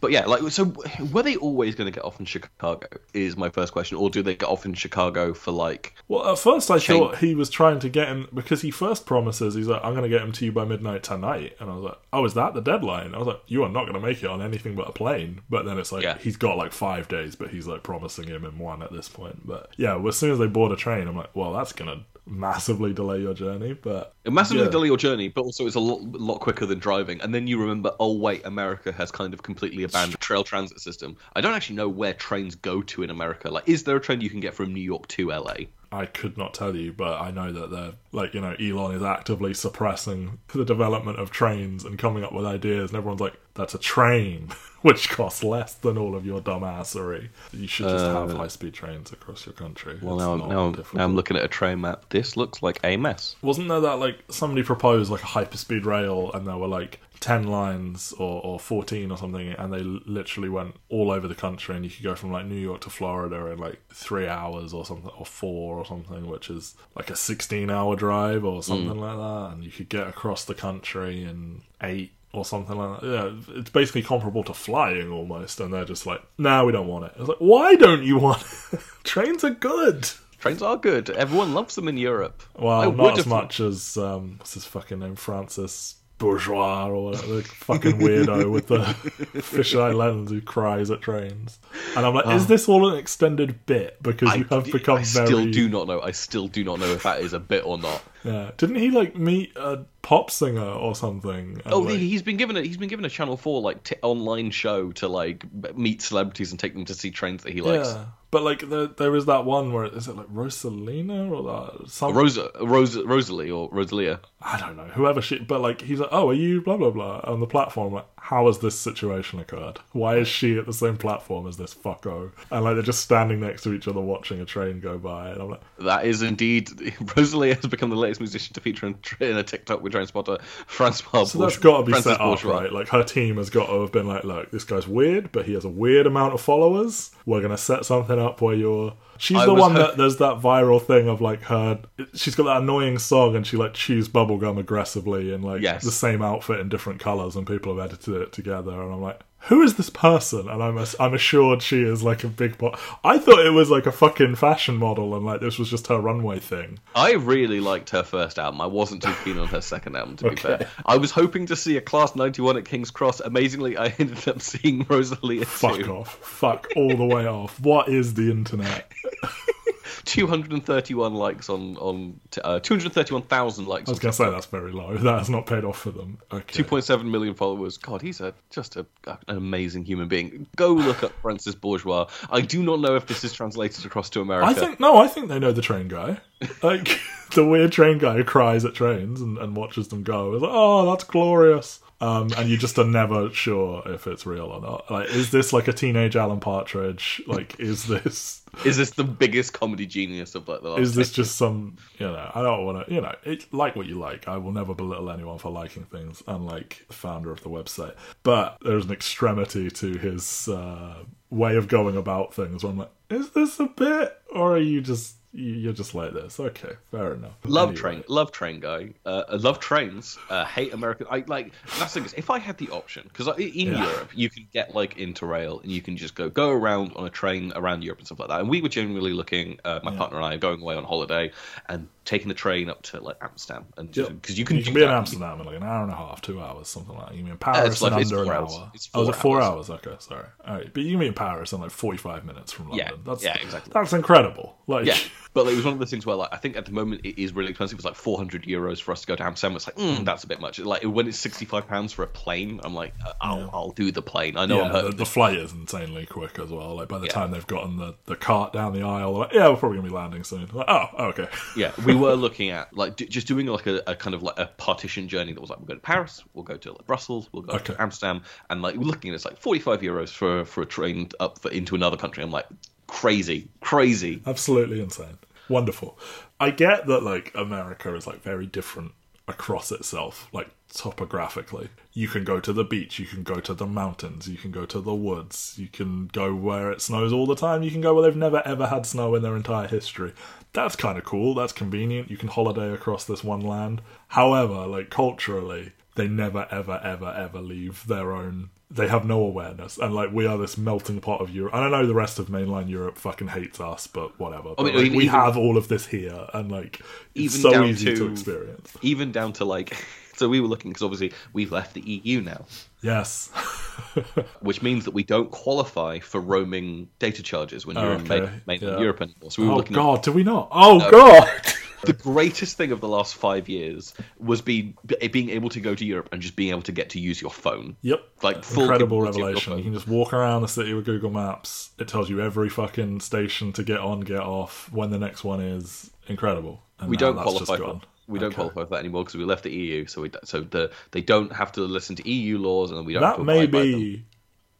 But yeah, like so, were they always going to get off in Chicago? Is my first question, or do they get off in Chicago for like? well, at first I Chain- thought he was trying to get him because he first promises he's like, "I'm going to get him to you by midnight tonight," and I was like, "Oh, is that the deadline?" I was like, "You are not going to make it on anything but a plane." But then it's like Yeah. he's got like five days, but he's like promising him in one at this point. But yeah, well, as soon as they board a train, I'm like, "Well, that's going to massively delay your journey." But It massively Yeah. delay your journey, but also it's a lot, lot quicker than driving. And then you remember, oh wait, America has kind of completely abandoned trail transit system. I don't actually know where trains go to in America. Like, is there a train you can get from New York to LA? I could not tell you, but I know that they're like you know Elon is actively suppressing the development of trains and coming up with ideas, and everyone's like, "That's a train, which costs less than all of your dumbassery. You should just have high speed trains across your country." Uh, Well, now, now, now I'm looking at a train map. This looks like a mess. Wasn't there that like somebody proposed like a hyperspeed rail, and there were like ten lines or, or fourteen or something, and they literally went all over the country, and you could go from like New York to Florida in like three hours or something, or four or something, which is like a sixteen-hour drive or something like that, and you could get across the country in eight. Or something like that. Yeah, it's basically comparable to flying almost, and they're just like, "No, we don't want it." It's like, "Why don't you want it? Trains are good." Trains are good. Everyone loves them in Europe. I Well, would not as much as um, what's his fucking name, Francis Bourgeois or whatever, the fucking weirdo with the fisheye lens who cries at trains. And I'm like, is oh. this all an extended bit? Because I, you have become very. I very. still do not know. I still do not know if that is a bit or not. Yeah. Didn't he like meet a pop singer or something? Oh, like- he's been given a he's been given a Channel Four like t- online show to like meet celebrities and take them to see trains that he likes. yeah. But like there, there is that one where is it like Rosalina or that some Rosa, Rosa, Rosalie or Rosalia. I don't know, whoever she, but like he's like, oh, are you blah blah blah on the platform? Like, how has this situation occurred? Why is she at the same platform as this fucko? And like they're just standing next to each other watching a train go by, and I'm like, That is indeed Rosalia has become the latest musician to feature in, in a TikTok with Train Spotter. Francois. so that's got to be Francis set up Bourgeois. right. Like her team has got to have been like, look, this guy's weird, but he has a weird amount of followers. We're gonna set something up where you're. She's I the one that there's that viral thing of like her. She's got that annoying song and she like chews bubblegum aggressively in like Yes. the same outfit in different colors, and people have edited it together. And I'm like, who is this person? And I'm I'm assured she is like a big. Bo- I thought it was like a fucking fashion model, and like this was just her runway thing. I really liked her first album. I wasn't too keen on her second album, to be fair. I was hoping to see a Class 91 at King's Cross. Amazingly, I ended up seeing Rosalia Fuck too. off. Fuck all the way off. What is the internet? 231 likes on on uh, 231,000 likes. I was going to say that's very low. That has not paid off for them. Okay. 2.7 million followers. God, he's a just a, an amazing human being. Go look up Francis Bourgeois. I do not know if this is translated across to America. I think no. I think they know the train guy. Like the weird train guy who cries at trains and, and watches them go. It's like, oh, that's glorious. Um, and you just are never sure if it's real or not. Like, is this like a teenage Alan Partridge? Like, is this Is this the biggest comedy genius of like the last? is this just some you know? I don't want to you know. It, like what you like. I will never belittle anyone for liking things, unlike the founder of the website. But there's an extremity to his uh, way of going about things. Where I'm like, is this a bit, or are you just you're just like this? Okay, fair enough. Love Anyway. train, love train guy. Uh, I love trains. Uh, hate American. I like that's the thing. is, If I had the option, because in Yeah. Europe you can get like Interrail and you can just go go around on a train around Europe and stuff like that. And we were generally looking, uh, my Yeah. partner and I, are going away on holiday and taking the train up to like Amsterdam and Yeah. because you can You can be in. Amsterdam in like an hour and a half, two hours, something like that. You mean in Paris like- under an four hour. hours. It's oh, is it four four hours? Okay, sorry. All right, but you can be in Paris in like forty-five minutes from Yeah, London. That's, yeah, exactly. That's incredible. Like, Yeah, but it was one of those things where, like, I think at the moment it is really expensive. It's like 400 euros for us to go to Amsterdam. It's like, mm, that's a bit much. Like when it's 65 pounds for a plane, I'm like, uh, I'll, Yeah. I'll do the plane. I know I'm yeah, the, the flight is insanely quick as well. Like by the Yeah. time they've gotten the, the cart down the aisle, they're like, yeah, we're probably gonna be landing soon. Like, oh, okay. Yeah, we were looking at like d- just doing like a, a kind of like a partition journey that was like we'll go to Paris, we'll go to like, Brussels, we'll go Okay. to Amsterdam, and like we're looking at it's like 45 euros for for a train up for, into another country. I'm like, crazy, crazy. Absolutely insane. Wonderful. I get that like America is like very different across itself, like topographically. You can go to the beach, you can go to the mountains, you can go to the woods, you can go where it snows all the time, you can go where they've never ever had snow in their entire history. That's kind of cool, that's convenient. You can holiday across this one land. However, like culturally, they never ever ever ever leave their own they have no awareness and like we are this melting pot of Europe. And I know the rest of mainland Europe fucking hates us, but whatever. But, mean, like, even- we have all of this here, and like it's Even so down easy to, to- experience. Even down to like, so we were looking because obviously we've left the EU now. Yes, which means that we don't qualify for roaming data charges when you're in Okay, main, mainland yeah. Europe anymore. So we were oh god, do we not? Oh god, at the greatest thing of the last five years was being being able to go to Europe and just being able to get to use your phone. yep. Like full Incredible capability of your revelation. You can just walk around the city with Google Maps. It tells you every fucking station to get on, get off, when the next one is. Incredible. And We don't qualify for we don't qualify for that anymore because we left the EU. So we so the they don't have to listen to EU laws and we don't. have That to may abide by them. be.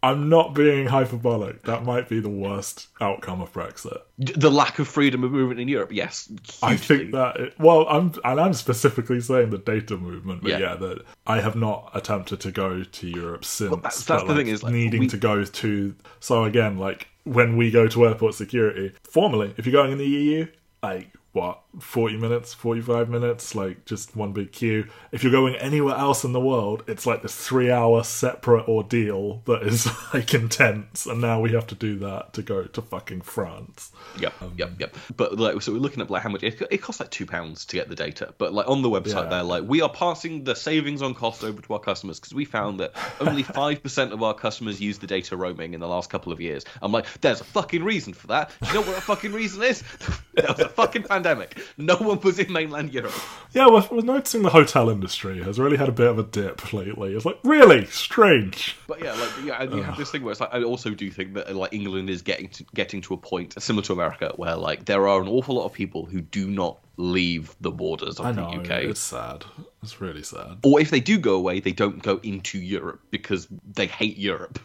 I'm not being hyperbolic. That might be the worst outcome of Brexit. the lack of freedom of movement in Europe. Yes, I think that it, well, I'm and I'm specifically saying the data movement, but Yeah. yeah, that I have not attempted to go to Europe since. that's- that's but, the like, thing is, like, needing we- to go to. So again, like when we go to airport security, formally, if you're going in the EU, like what, forty minutes, forty five minutes, like just one big queue. If you're going anywhere else in the world, it's like this three hour separate ordeal that is like intense, and now we have to do that to go to fucking France. Yep, yep, um, yep. But like, so we're looking at like how much it, it costs like two pounds to get the data. But like on the website, Yeah. they're like, we are passing the savings on cost over to our customers because we found that only five percent of our customers use the data roaming in the last couple of years. I'm like, there's a fucking reason for that. Do you know what the fucking reason is? there was a fucking pandemic. No one was in mainland Europe. Yeah, we're, we're noticing the hotel industry has really had a bit of a dip lately. It's like really strange. But yeah, like yeah, and you have this thing where it's like I also do think that like England is getting to, getting to a point similar to America where like there are an awful lot of people who do not leave the borders of I the UK. it's sad. It's really sad. or if they do go away, they don't go into Europe because they hate Europe.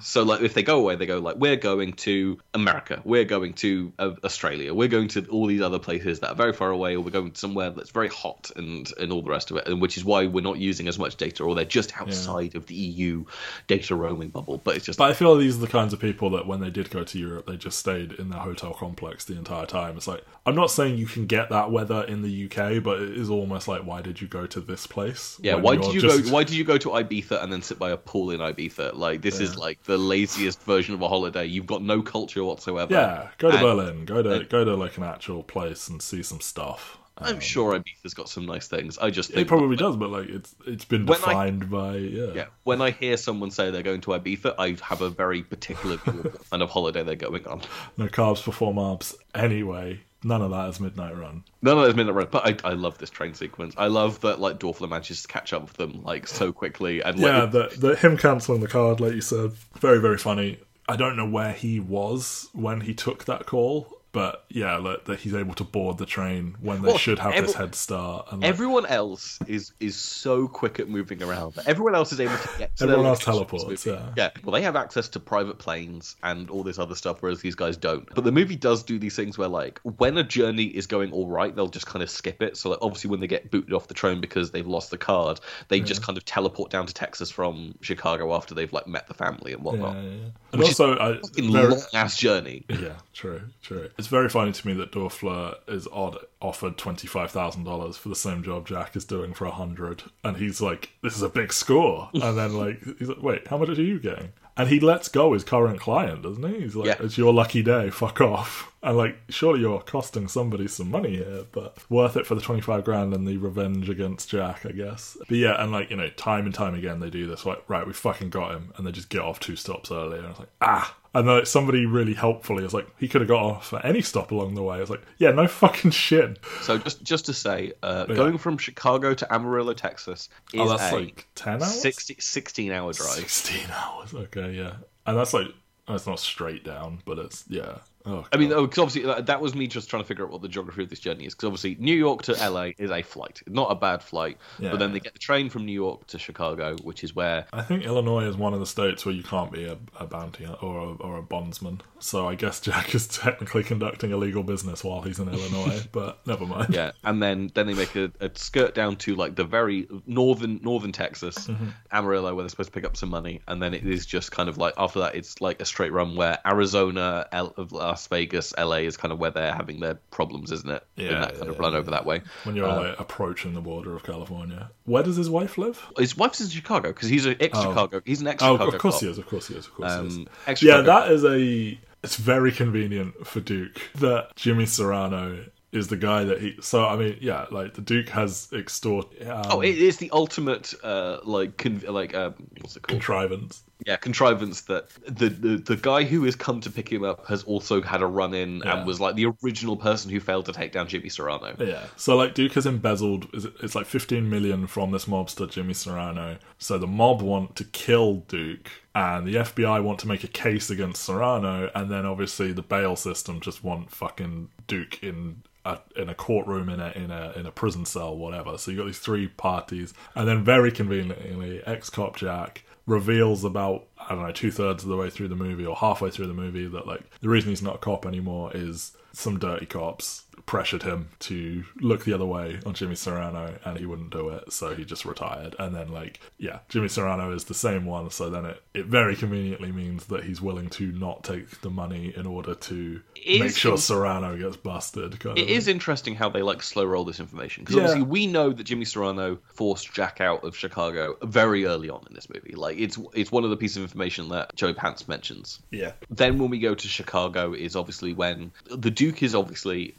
So like if they go away, they go like we're going to America, we're going to uh, Australia, we're going to all these other places that are very far away, or we're going somewhere that's very hot and and all the rest of it, and which is why we're not using as much data, or they're just outside of the EU data roaming bubble. But it's just But I feel like these are the kinds of people that when they did go to Europe, they just stayed in their hotel complex the entire time. It's like I'm not saying you can get that weather in the UK, but it is almost like why did you go to this place? Yeah, why did you just- go? Why did you go to Ibiza and then sit by a pool in Ibiza? Like this is like the laziest version of a holiday. You've got no culture whatsoever. Yeah, go to And- Berlin. Go to go to like an actual place and see some stuff. I'm um, sure Ibiza's got some nice things. I just It probably does, but like it's it's been When I- defined by yeah. Yeah, when I hear someone say they're going to Ibiza, I have a very particular view of what kind of holiday they're going on. No carbs before marbs. Anyway, none of that is Midnight Run. None of that is Midnight run, but I, I love this train sequence. I love that like Dorfler manages to catch up with them like so quickly and like Yeah, the, the him cancelling the card, like you said, very very funny. I don't know where he was when he took that call. But yeah, like, that he's able to board the train when they Well, should have every- this head start. And, like, Everyone else is is so quick at moving around. Everyone else is able to get to Everyone else teleports, yeah. Yeah. Well, they have access to private planes and all this other stuff, whereas these guys don't. But the movie does do these things where, like, when a journey is going all right, they'll just kind of skip it. So, like, obviously, when they get booted off the train because they've lost the card, they just kind of teleport down to Texas from Chicago after they've like met the family and whatnot. yeah, yeah. And Which is also, I, very- long ass journey. Yeah, true, true. It's very funny to me that Dorfler is odd offered twenty five thousand dollars for the same job Jack is doing for a hundred, and he's like, "This is a big score," and then like he's like, "Wait, how much are you getting?" And he lets go his current client, doesn't he? He's like, Yeah. "It's your lucky day. Fuck off." And like, surely you're costing somebody some money here, but worth it for the twenty five grand and the revenge against Jack, I guess. But yeah, and like you know, time and time again they do this. Like, right, we fucking got him, and they just get off two stops earlier. And it's like, ah. And then like, somebody really helpfully is like, he could have got off at any stop along the way. It's like, yeah, no fucking shit. So just just to say, uh, Yeah. going from Chicago to Amarillo, Texas, is Oh, that's a like ten hours. 60, 16 hour drive. Sixteen hours. Okay, yeah, and that's like that's not straight down, but it's yeah. Oh, I mean, because obviously that, that was me just trying to figure out what the geography of this journey is. Because obviously New York to LA is a flight, not a bad flight. Yeah. But then they get the train from New York to Chicago, which is where I think Illinois is one of the states where you can't be a, a bounty or a, or a bondsman. So I guess Jack is technically conducting illegal business while he's in Illinois, but never mind. yeah, and then then they make a, a skirt down to like the very northern northern Texas, Mm-hmm. Amarillo, where they're supposed to pick up some money, and then it is just kind of like after that, it's like a straight run where Arizona, L- Las Vegas, LA is kind of where they're having their problems, isn't it? in Yeah, that kind of yeah, run yeah. over that way. When you're Uh, like approaching the border of California, where does his wife live? His wife's in Chicago because he's an ex Chicago. He's an ex Oh, of course cop. he is. Of course he is. Of course he is. Um, Yeah, that is a. It's very convenient for Duke that Jimmy Serrano is the guy that he. So I mean, yeah, like the Duke has extort. Um, Oh, it is the ultimate, uh, like, con- like, uh, what's it called? contrivance. Yeah, contrivance that the, the the guy who has come to pick him up has also had a run in Yeah. and was like the original person who failed to take down Jimmy Serrano. Yeah. So like Duke has embezzled. It's like 15 million from this mobster Jimmy Serrano. So the mob want to kill Duke. And the FBI want to make a case against Serrano, and then obviously the bail system just want fucking Duke in a, in a courtroom in a in a in a prison cell, whatever. So you got these three parties, and then very conveniently, ex cop Jack reveals about I don't know two thirds of the way through the movie or halfway through the movie that like the reason he's not a cop anymore is some dirty cops pressured him to look the other way on Jimmy Serrano and he wouldn't do it so he just retired and then like yeah Jimmy Serrano is the same one so then it, it very conveniently means that he's willing to not take the money in order to It make sure in- Serrano gets busted kind It is interesting how they like slow roll this information because Yeah. obviously we know that Jimmy Serrano forced Jack out of Chicago very early on in this movie. Like it's it's one of the pieces of information that Joe Pants mentions. yeah Then when we go to Chicago is obviously when the Duke is obviously.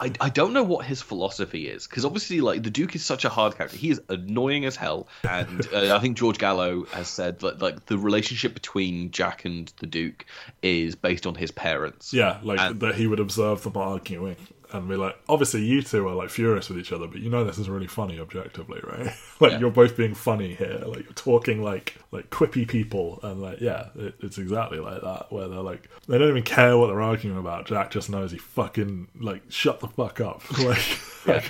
I, I don't know what his philosophy is because obviously like the Duke is such a hard character. He is annoying as hell, and uh, I think George Gallo has said that like the relationship between Jack and the Duke is based on his parents. Yeah, like And- that he would observe them arguing and be like, obviously you two are like furious with each other, but you know this is really funny objectively, right? like Yeah. you're both being funny here, like you're talking like like quippy people, and like yeah, it, it's exactly like that where they're like they don't even care what they're arguing about. Jack just knows he fucking like shut the fuck up, like. Yeah.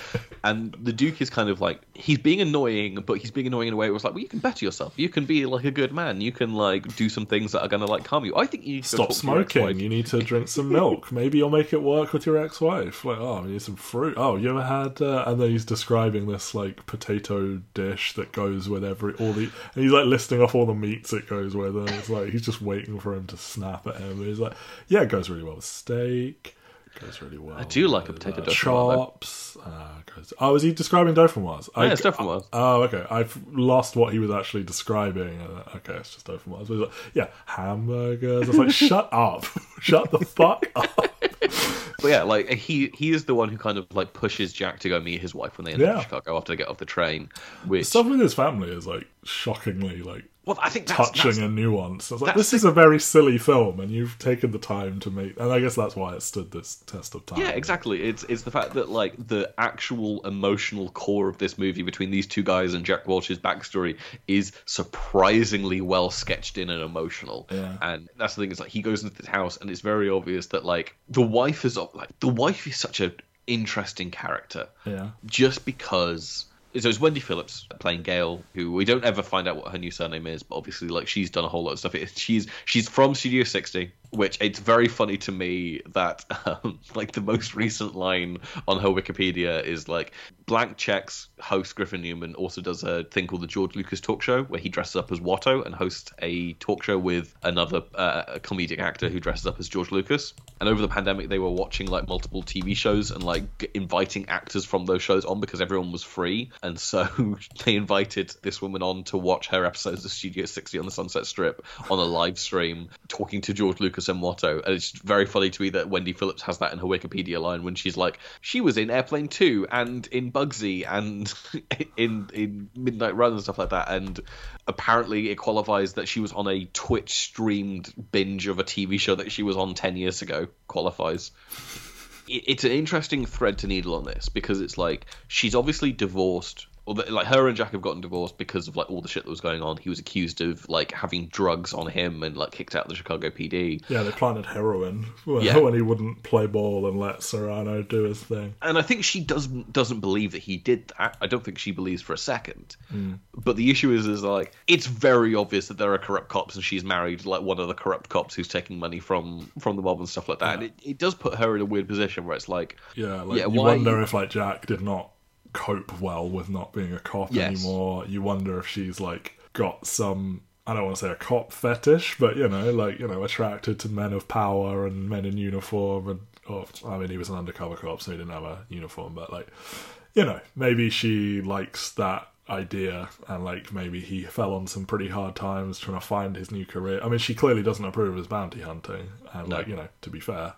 And the Duke is kind of like he's being annoying, but he's being annoying in a way where it's like, well, you can better yourself. You can be like a good man. You can like do some things that are gonna like calm you. I think you need to Stop smoking. You need to drink some milk. Maybe you'll make it work with your ex-wife. Like, oh, you need some fruit. Oh, you ever had? Uh, and then he's describing this like potato dish that goes with every all the. And he's like listing off the meats it goes with, and it's like he's just waiting for him to snap at him. And he's like, yeah, it goes really well with steak. Goes really well. I do like a potato though. chops. Uh, goes, oh, is he describing dauphinoise? I- Yeah, it's dauphinoise. Oh, okay. I've lost what he was actually describing. Uh, Okay, it's just dauphinoise. But like, yeah, hamburgers. It's like, shut up, shut the fuck up. But yeah, like he he is the one who kind of like pushes Jack to go meet his wife when they end up in Chicago after they get off the train. Which Stuff with his family is like shockingly like Well, I think that's, touching that's, and nuanced. I was like, this is a very silly film, and you've taken the time to make. And I guess that's why it stood this test of time. Yeah, exactly. It's it's the fact that like the actual emotional core of this movie between these two guys and Jack Walsh's backstory is surprisingly well sketched in and emotional. Yeah. And that's the thing is like he goes into this house and it's very obvious that like the wife is like the wife is such an interesting character Yeah. just because so it's Wendy Phillips playing Gail, who we don't ever find out what her new surname is, but obviously, like she's done a whole lot of stuff. It, she's she's from Studio 60, which it's very funny to me that um, like the most recent line on her Wikipedia is like blank checks host Griffin Newman also does a thing called the George Lucas Talk Show where he dresses up as Watto and hosts a talk show with another uh, comedic actor who dresses up as George Lucas. And over the pandemic, they were watching like multiple TV shows and like inviting actors from those shows on because everyone was free. And so they invited this woman on to watch her episodes of Studio 60 on the Sunset Strip on a live stream, talking to George Lucas and Watto. And it's very funny to me that Wendy Phillips has that in her Wikipedia line when she's like, she was in Airplane 2 and in Bugsy and in in Midnight Run and stuff like that. And apparently it qualifies that she was on a Twitch streamed binge of a TV show that she was on 10 years ago. Qualifies it's an interesting thread to needle on this because it's like she's obviously divorced or like her and Jack have gotten divorced because of like all the shit that was going on. He was accused of like having drugs on him and like kicked out of the Chicago PD. Yeah, they planted heroin when, Yeah. when he wouldn't play ball and let Serrano do his thing. And I think she doesn't doesn't believe that he did that. I don't think she believes for a second. Hmm. But the issue is, is like it's very obvious that there are corrupt cops, and she's married like one of the corrupt cops who's taking money from from the mob and stuff like that. And it, it does put her in a weird position where it's like, Yeah, like Yeah, you why- wonder if like Jack did not cope well with not being a cop Yes. anymore. You wonder if she's like got some I don't want to say a cop fetish, but you know, like you know, attracted to men of power and men in uniform, and or I mean, he was an undercover cop, so he didn't have a uniform, but like, you know, maybe she likes that idea, and like maybe he fell on some pretty hard times trying to find his new career. I mean, she clearly doesn't approve of his bounty hunting, and No. like you know, to be fair.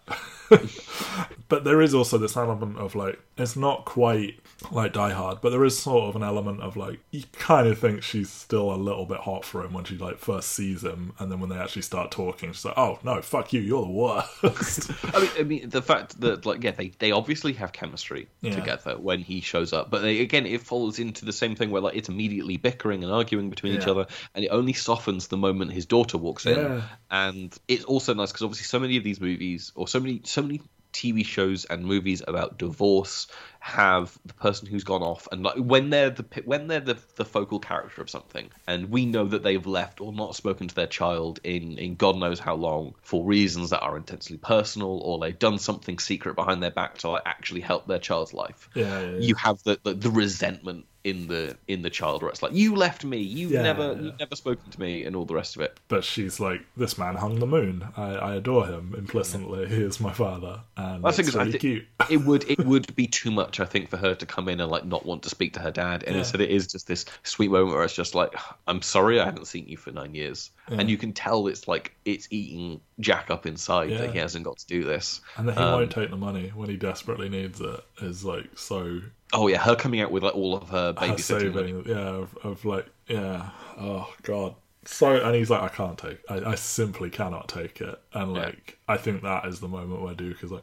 but there is also this element of like it's not quite like Die Hard, but there is sort of an element of like you kind of think she's still a little bit hot for him when she like first sees him, and then when they actually start talking, she's like, "Oh no, fuck you, you're the worst." I mean, I mean, the fact that like yeah, they they obviously have chemistry Yeah. together when he shows up, but they, again, it falls into the same thing where like it's immediately bickering and arguing between each other, and it only softens the moment his daughter walks in. Yeah. And it's also nice because obviously so many of these movies or so many so many TV shows and movies about divorce have the person who's gone off and like when they're the when they're the, the focal character of something and we know that they've left or not spoken to their child in in god knows how long for reasons that are intensely personal or they've done something secret behind their back to like actually help their child's life yeah, yeah, yeah. you have the, the the resentment in the in the child where it's like you left me you Yeah, never yeah. you've never spoken to me and all the rest of it but she's like, "This man hung the moon. I, I adore him implicitly. He is my father, and That's it's because I really cute." it would it would be too much, I think, for her to come in and like not want to speak to her dad. And Yeah. instead, it is just this sweet moment where it's just like, "I'm sorry, I haven't seen you for nine years," and you can tell it's like it's eating Jack up inside Yeah. that he hasn't got to do this. And then he Um, won't take the money when he desperately needs it. Is like so Oh yeah, her coming out with like all of her her babysitting money. saving, yeah, of, of like, yeah, oh god. So, and he's like, I can't take, I, I simply cannot take it. And Yeah. like, I think that is the moment where Duke is like,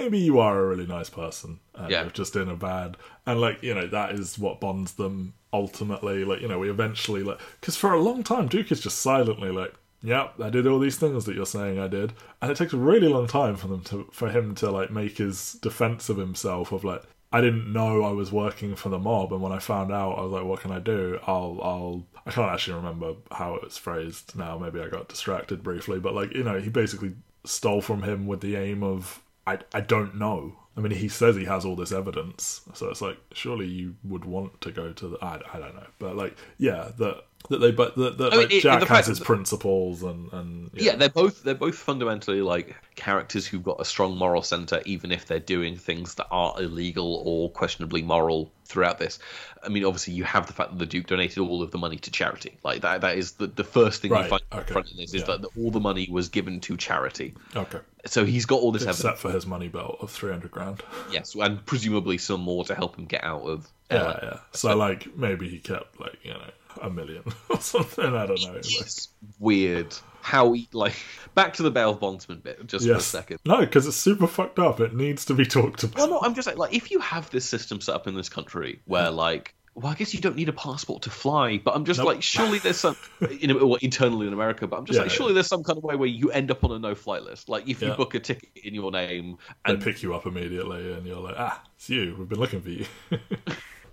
maybe you are a really nice person, and Yeah. you're just in a bad, and like, you know, that is what bonds them ultimately. Like, you know, we eventually like, because for a long time, Duke is just silently like. Yep, I did all these things that you're saying I did, and it takes a really long time for them to for him to like make his defense of himself of like I didn't know I was working for the mob, and when I found out, I was like, "What can I do? I'll, I'll." I can't actually remember how it was phrased now. Maybe I got distracted briefly, but like you know, he basically stole from him with the aim of, I, I don't know. I mean, he says he has all this evidence, so it's like, surely you would want to go to the. I, I don't know, but like, yeah, that that they, but that, that I mean, like, it- Jack has his that- principles and and Yeah, they're both they're both fundamentally like characters who've got a strong moral center, even if they're doing things that are illegal or questionably moral throughout this. I mean, obviously, you have the fact that the Duke donated all of the money to charity. Like that that is the, the first thing Right, you find okay, in front of this is yeah. that all the money was given to charity. okay, So he's got all this except evidence, for his money belt of three hundred grand. yes, and presumably some more to help him get out of. Yeah, yeah. So like maybe he kept like you know a million or something. I don't know. Like, It's weird how he like back to the bail bondsman bit just for a second. No, because it's super fucked up. It needs to be talked about. Well, no, I'm just saying, like, if you have this system set up in this country where, like, well, I guess you don't need a passport to fly, but I'm just Nope. like, surely there's some, you know, well, internally in America, but I'm just Yeah, like, surely there's some kind of way where you end up on a no-fly list. Like, if you Yeah. book a ticket in your name, They and pick you up immediately, and you're like, ah, it's you. We've been looking for you.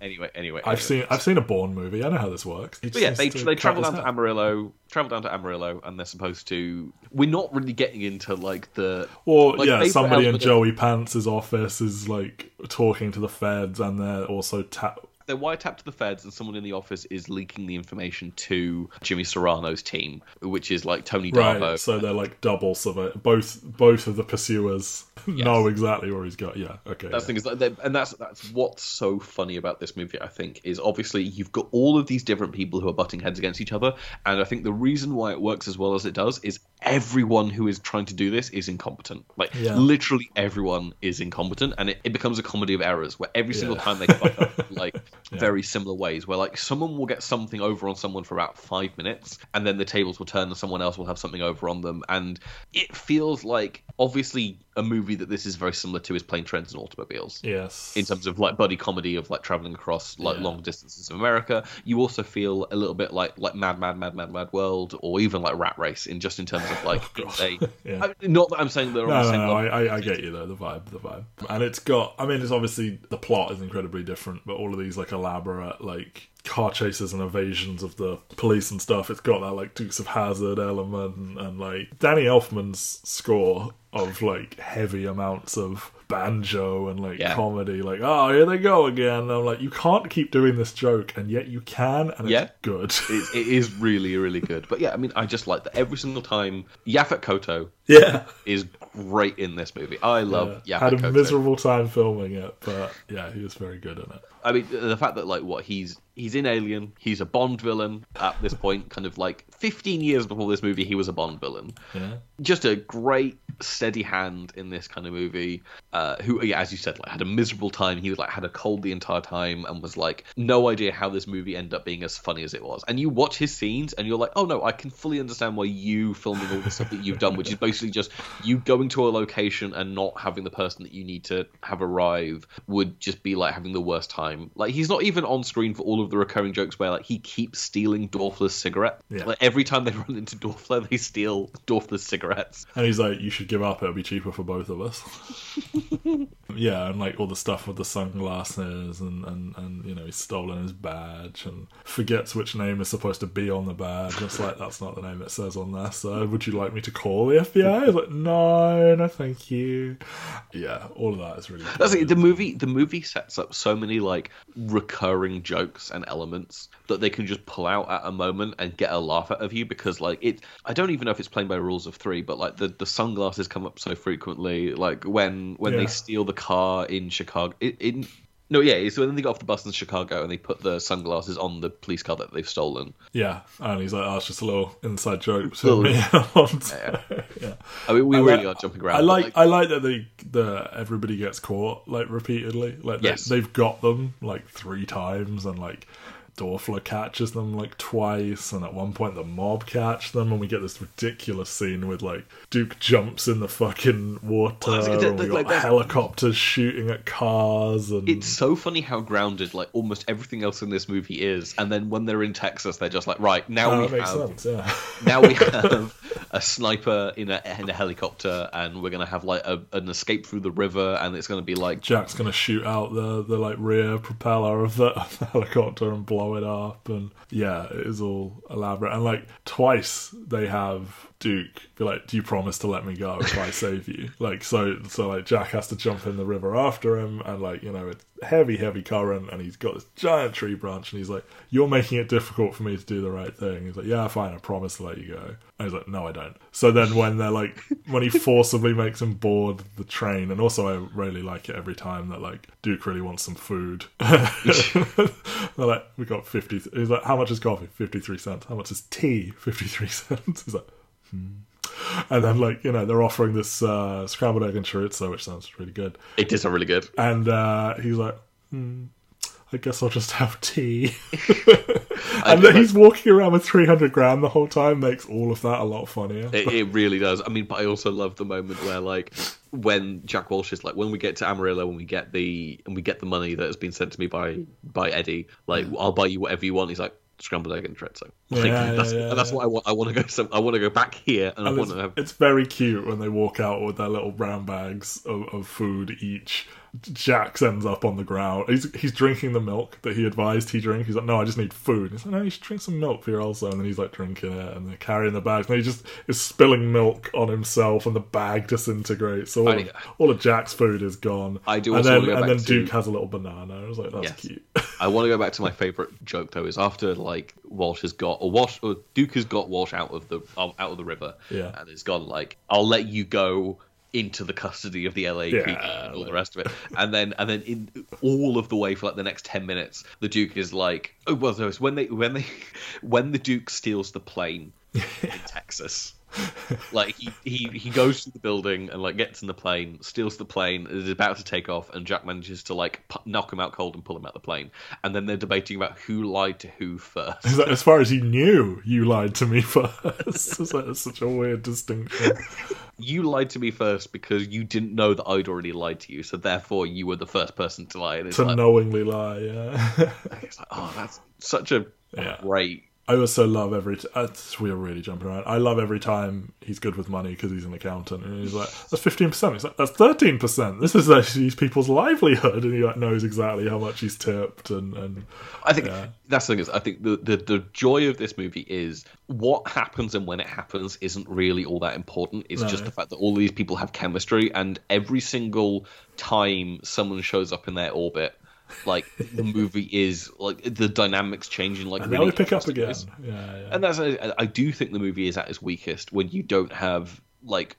anyway, anyway, I've anyway. seen I've seen a Bourne movie. I know how this works. He But yeah, they to they travel down to. Amarillo, travel down to Amarillo, and they're supposed to. We're not really getting into like the Or like, yeah, somebody in Joey Pants' office is like talking to the feds, and they're also ta- they're wiretapped to the feds, and someone in the office is leaking the information to Jimmy Serrano's team, which is like Tony right. So they're like double survey. Both both of the pursuers know exactly where he's got. Yeah, okay. That's yeah. thing is, like, and that's that's what's so funny about this movie. I think is obviously you've got all of these different people who are butting heads against each other, and I think the reason why it works as well as it does is everyone who is trying to do this is incompetent. Like Yeah. literally everyone is incompetent, and it, it becomes a comedy of errors where every single Yeah. time they fuck up in, like very similar ways, where like someone will get something over on someone for about five minutes, and then the tables will turn and someone else will have something over on them, and it feels like obviously a movie that this is very similar to is Plane, Trains, and Automobiles Yes. in terms of like buddy comedy of like traveling across like Yeah. long distances of America. You also feel a little bit like like Mad Mad Mad Mad Mad World or even like Rat Race in just in terms of like Oh, they. Yeah. I, not that I'm saying they're on No, the same no, level. I, I, I get you though. The vibe, the vibe, and it's got. I mean, it's obviously the plot is incredibly different, but all of these like elaborate like car chases and evasions of the police and stuff. It's got that like Dukes of Hazzard element and, and like Danny Elfman's score of like heavy amounts of banjo and like Yeah. comedy. Like, oh, here they go again. And I'm like, you can't keep doing this joke, and yet you can, and Yeah. it's good. It, it is really really good. But yeah, I mean, I just like that every single time Yaphet Kotto yeah. is great in this movie. I love Yeah. Yaphet Had a miserable time filming it, but yeah, he was very good in it. I mean, the fact that like what he's he's in Alien, he's a Bond villain at this point, kind of like 15 years before this movie, he was a Bond villain. Yeah. Just a great steady hand in this kind of movie. Uh, who, yeah, as you said, like had a miserable time. He was like had a cold the entire time and was like no idea how this movie ended up being as funny as it was. And you watch his scenes and you're like, oh no, I can fully understand why you filming all the stuff that you've done, which is basically just you going to a location and not having the person that you need to have arrive would just be like having the worst time. Like he's not even on screen for all of the recurring jokes where like he keeps stealing Dorfler's cigarette. Yeah. Like every time they run into Dorfler, they steal Dorfler's cigarettes. And he's like, you should give up, it'll be cheaper for both of us. yeah, and like all the stuff with the sunglasses and, and, and you know, he's stolen his badge and forgets which name is supposed to be on the badge. It's like, that's not the name it says on there, so would you like me to call the FBI? He's like, no, no, thank you. Yeah, all of that is really That's it. The movie, the movie sets up so many like recurring jokes and elements that they can just pull out at a moment and get a laugh out of you because like it. I don't even know if it's playing by rules of three, but like the, the sunglasses come up so frequently. Like when when Yeah. they steal the car in Chicago. In, in no, yeah, So then they got off the bus in Chicago and they put the sunglasses on the police car that they've stolen. Yeah, and he's like, oh, it's just a little inside joke. Between Yeah. yeah. I mean, we I really like- are jumping around. I but, like, I like that they the everybody gets caught like repeatedly. Like Yes. they, they've got them like three times, and like Dorfler catches them like twice, and at one point the mob catch them, and we get this ridiculous scene with like Duke jumps in the fucking water, Well, and we like, got that's- helicopters shooting at cars, and It's so funny how grounded like almost everything else in this movie is, and then when they're in Texas, they're just like, right now Oh, we have sense. Yeah, now we have a sniper in a in a helicopter, and we're gonna have like a, an escape through the river, and it's gonna be like Jack's gonna shoot out the the like rear propeller of the, of the helicopter and blow it up, and yeah, it is all elaborate. And like twice they have Duke be like, "Do you promise to let me go if I save you?" Like so, so like Jack has to jump in the river after him, and like you know it's heavy, heavy current, and he's got this giant tree branch, and he's like, "You're making it difficult for me to do the right thing." He's like, "Yeah, fine, I promise to let you go." And he's like, "No, I don't." So then when they're like, when he forcibly makes him board the train, and also I really like it every time that like Duke really wants some food. they're like, "We got fifty." He's like, "How much is coffee? Fifty-three cents. How much is tea? Fifty-three cents." He's like. Hmm. And then, like you know, they're offering this uh, scrambled egg and chorizo, which sounds really good. it is a really good. And uh, he's like, hmm, I guess I'll just have tea. and that he's walking around with 300 grand the whole time makes all of that a lot funnier. It, it really does. I mean, but I also love the moment where, like, when Jack Walsh is like, when we get to Amarillo, when we get the and we get the money that has been sent to me by by Eddie, like, I'll buy you whatever you want. He's like, scrambled egg and chorizo. Like, Yeah, that's, yeah, yeah, and that's what I want. I want to go. Some, I want to go back here, and, I want it's, to have. it's very cute when they walk out with their little brown bags of, of food each. Jax ends up on the ground. He's he's drinking the milk that he advised he drink. He's like, no, I just need food. He's like, no, you should drink some milk for your also. And then he's like drinking it, and they're carrying the bags. And he just is spilling milk on himself, and the bag disintegrates. So all, of, all of Jack's food is gone. I do And then and then to- Duke has a little banana. I was like, that's Yes. cute. I want to go back to my favorite joke though. Is after like Walsh has got or Walsh or Duke has got Walsh out of the out of the river, Yeah. and has gone like, I'll let you go into the custody of the LAPD Yeah, and all the rest of it. And then and then in all of the way for like the next ten minutes, the Duke is like, oh well, no, it's when they when they when the Duke steals the plane in Texas. Like he, he he goes to the building and like gets in the plane, steals the plane, is about to take off, and Jack manages to like pu- knock him out cold and pull him out the plane. And then they're debating about who lied to who first. Like, as far as you knew, you lied to me first. it's like, it's such a weird distinction. you lied to me first because you didn't know that I'd already lied to you, so therefore you were the first person to lie. To like, knowingly lie, yeah. it's like, oh, that's such a Yeah. great. I also love every. T- uh, we're really jumping around. I love every time he's good with money because he's an accountant, and he's like, "That's fifteen percent." He's like, "That's thirteen percent." This is actually these people's livelihood, and he like knows exactly how much he's tipped, and and I think Yeah. that's the thing is I think the, the the joy of this movie is what happens and when it happens isn't really all that important. It's No. just the fact that all these people have chemistry, and every single time someone shows up in their orbit, like the movie is like the dynamics changing. Like and really now we pick up again. Yeah, yeah. And that's I I do think the movie is at its weakest when you don't have like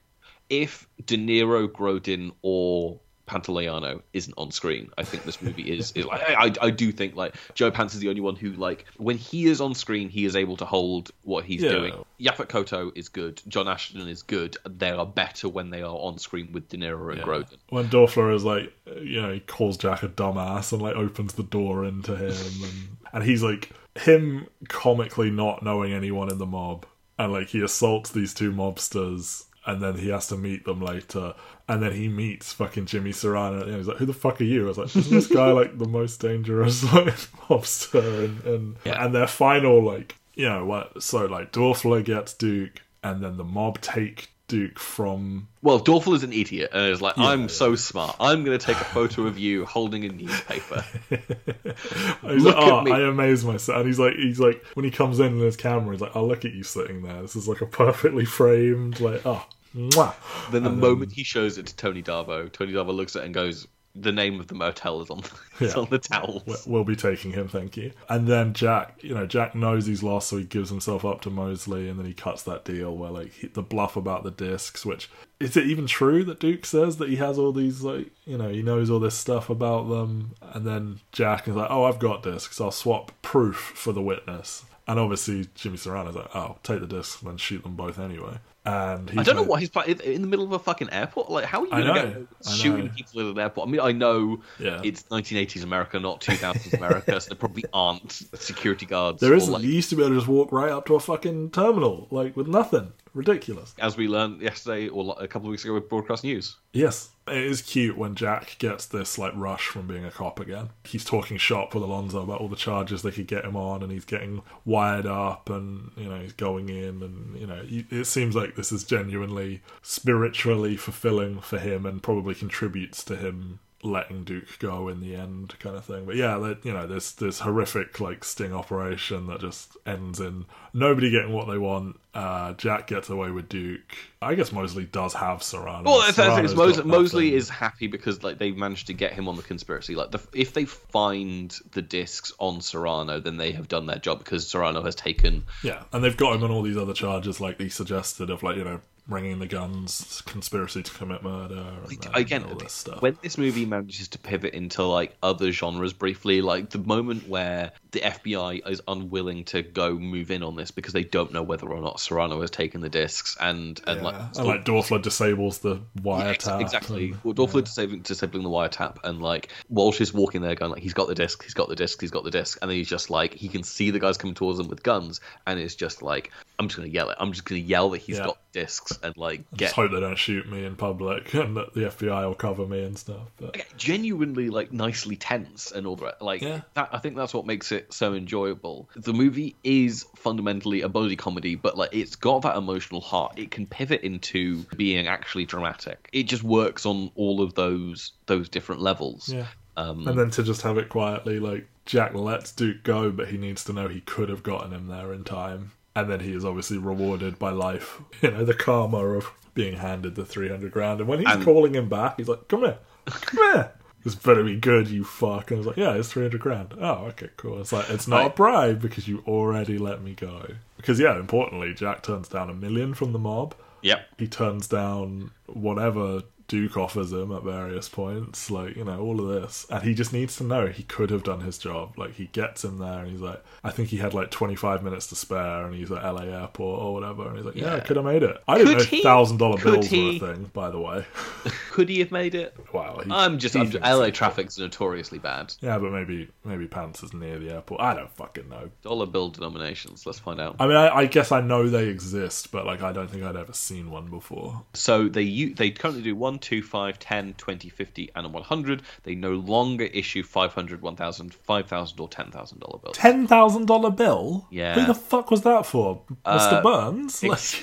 if De Niro, Grodin, or Pantoliano isn't on screen. I think this movie is is like I, I I do think like Joe Pants is the only one who like when he is on screen he is able to hold what he's Yeah. doing. Yaphet Kotto is good. John Ashton is good. They are better when they are on screen with De Niro and Yeah. Grodin. When Dorfler is like, you know, he calls Jack a dumbass and like opens the door into him, and and he's like him comically not knowing anyone in the mob, and like he assaults these two mobsters, and then he has to meet them later, and then he meets fucking Jimmy Serrano, and he's like, "Who the fuck are you?" I was like, "Isn't this guy like the most dangerous like mobster?" And and Yeah. and their final like, you know what? So like Dorfler gets Duke, and then the mob take Duke from Well, Dorfler is an idiot and is like, I'm yeah. so smart. I'm going to take a photo of you holding a newspaper. He's Look like, at oh, me." I amaze myself. And he's like, he's like, when he comes in in his camera, he's like, oh, look at you sitting there. This is like a perfectly framed, like, oh, mwah. Then the And moment he shows it to Tony Darvo, Tony Darvo looks at it and goes, "The name of the motel is on it's Yeah. on the towels." we- we'll be taking him, thank you. And then Jack, you know, Jack knows he's lost, so he gives himself up to Mosley, and then he cuts that deal where, like, he, the bluff about the discs. Which is it even true that Duke says that he has all these, like, you know, he knows all this stuff about them, and then Jack is like, "Oh, I've got discs. I'll swap proof for the witness." And obviously, Jimmy Serrano's like, "Oh, take the discs and then shoot them both anyway." And he's I don't know why he's in the middle of a fucking airport. Like, how are you going to go shooting people in an airport? I mean, I know Yeah. it's 1980s America, not 2000s America, so there probably aren't security guards. There isn't. like- you used to be able to just walk right up to a fucking terminal, like with nothing. Ridiculous. as we learned yesterday or a couple of weeks ago with Broadcast News. Yes, it is cute when Jack gets this like rush from being a cop again. He's talking shop with Alonzo about all the charges they could get him on, and he's getting wired up, and you know he's going in, and you know it seems like this is genuinely spiritually fulfilling for him, and probably contributes to him letting Duke go in the end, kind of thing. But yeah, that you know this this horrific like sting operation that just ends in nobody getting what they want. Uh, Jack gets away with Duke. I guess Mosley does have Serrano. Well, that's, that's is Mosley, Mosley is happy because like they've managed to get him on the conspiracy. Like, the, if they find the discs on Serrano, then they have done their job because Serrano has taken Yeah, and they've got him on all these other charges, like he suggested, of like you know bringing the guns, conspiracy to commit murder, uh, again all this stuff. when this movie manages to pivot into like other genres briefly like the moment where the FBI is unwilling to go move in on this because they don't know whether or not Serrano has taken the discs, and and Yeah. like oh. and like Dorfler disables the yeah, wiretap. exactly. and- Well, Dorfler disabling, disabling the wiretap, and like Walsh is walking there, going like, "He's got the disc, he's got the disc, he's got the disc, and then he's just like, he can see the guys coming towards him with guns, and it's just like, "I'm just gonna yell it. I'm just gonna yell that he's Yeah. got discs and like Just get hope they don't shoot me in public and that the FBI will cover me and stuff. But like, genuinely like nicely tense and all the rest. Like Yeah. that, I think that's what makes it so enjoyable. The movie is fundamentally a buddy comedy, but like it's got that emotional heart. It can pivot into being actually dramatic. It just works on all of those those different levels. yeah. Um, And then to just have it quietly, like Jack lets Duke go, but he needs to know he could have gotten him there in time. And then he is obviously rewarded by life. You know, the karma of being handed the 300 grand. And when he's And- calling him back, he's like, come here, come here. This better be good, you fuck. And I was like, yeah, it's 300 grand. Oh, okay, cool. It's like, it's not I- a bribe because you already let me go. Because, yeah, importantly, Jack turns down a million from the mob Yep. he turns down whatever Duke offers him at various points, like, you know, all of this. And he just needs to know he could have done his job. Like, he gets him there and he's like, I think he had like 25 minutes to spare and he's at LA airport or whatever. And he's like, yeah, I Yeah. could have made it. I didn't Could he? know $1,000 Could bills he? were a thing, by the way. Could he have made it? wow. He, I'm just. I'm, LA traffic's notoriously bad. Yeah, but maybe maybe Pants is near the airport. I don't fucking know. Dollar bill denominations. Let's find out. I mean, I, I guess I know they exist, but like, I don't think I'd ever seen one before. So they they currently do 1, 2, 5, 10, 20, 50, and 100. They no longer issue 500, 1000, 5000 or $10,000 bills. ten thousand dollar bill. Yeah. Who the fuck was that for, Mister Uh, Burns? Like, Ex-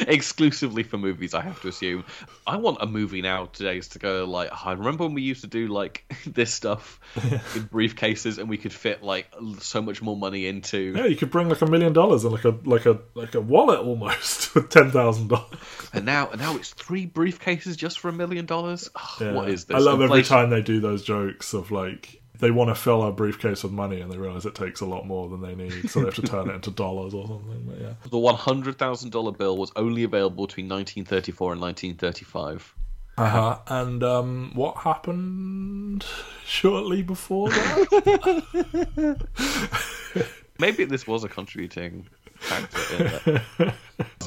exclusively for movies, I have to assume. I want a movie now today's to go like. I remember when we used to do like this stuff in briefcases, and we could fit like so much more money into. yeah, you could bring like a million dollars in like a like a like a wallet almost with ten thousand dollars. And now, and now it's three briefcases just for a million dollars. What is this? I love every time they do those jokes of like they want to fill a briefcase with money and they realize it takes a lot more than they need, so they have to turn it into dollars or something. But yeah, The one hundred thousand dollar bill was only available between 1934 and 1935. uh huh. And um, what happened shortly before that? Maybe this was a contributing factor. It.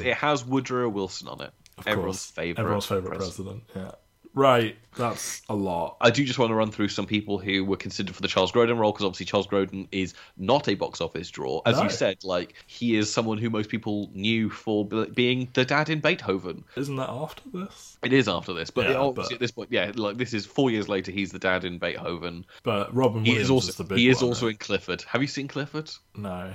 it has Woodrow Wilson on it. Of Everyone's course, favorite. everyone's favorite president. president. Yeah, right. That's a lot. I do just want to run through some people who were considered for the Charles Grodin role because obviously Charles Grodin is not a box office draw. As No. you said, like he is someone who most people knew for being the dad in Beethoven. Isn't that after this? It is after this, but Yeah, obviously but- at this point, yeah, like this is four years later. He's the dad in Beethoven. But Robin He Williams is also the big he is one, also right? in Clifford. Have you seen Clifford? no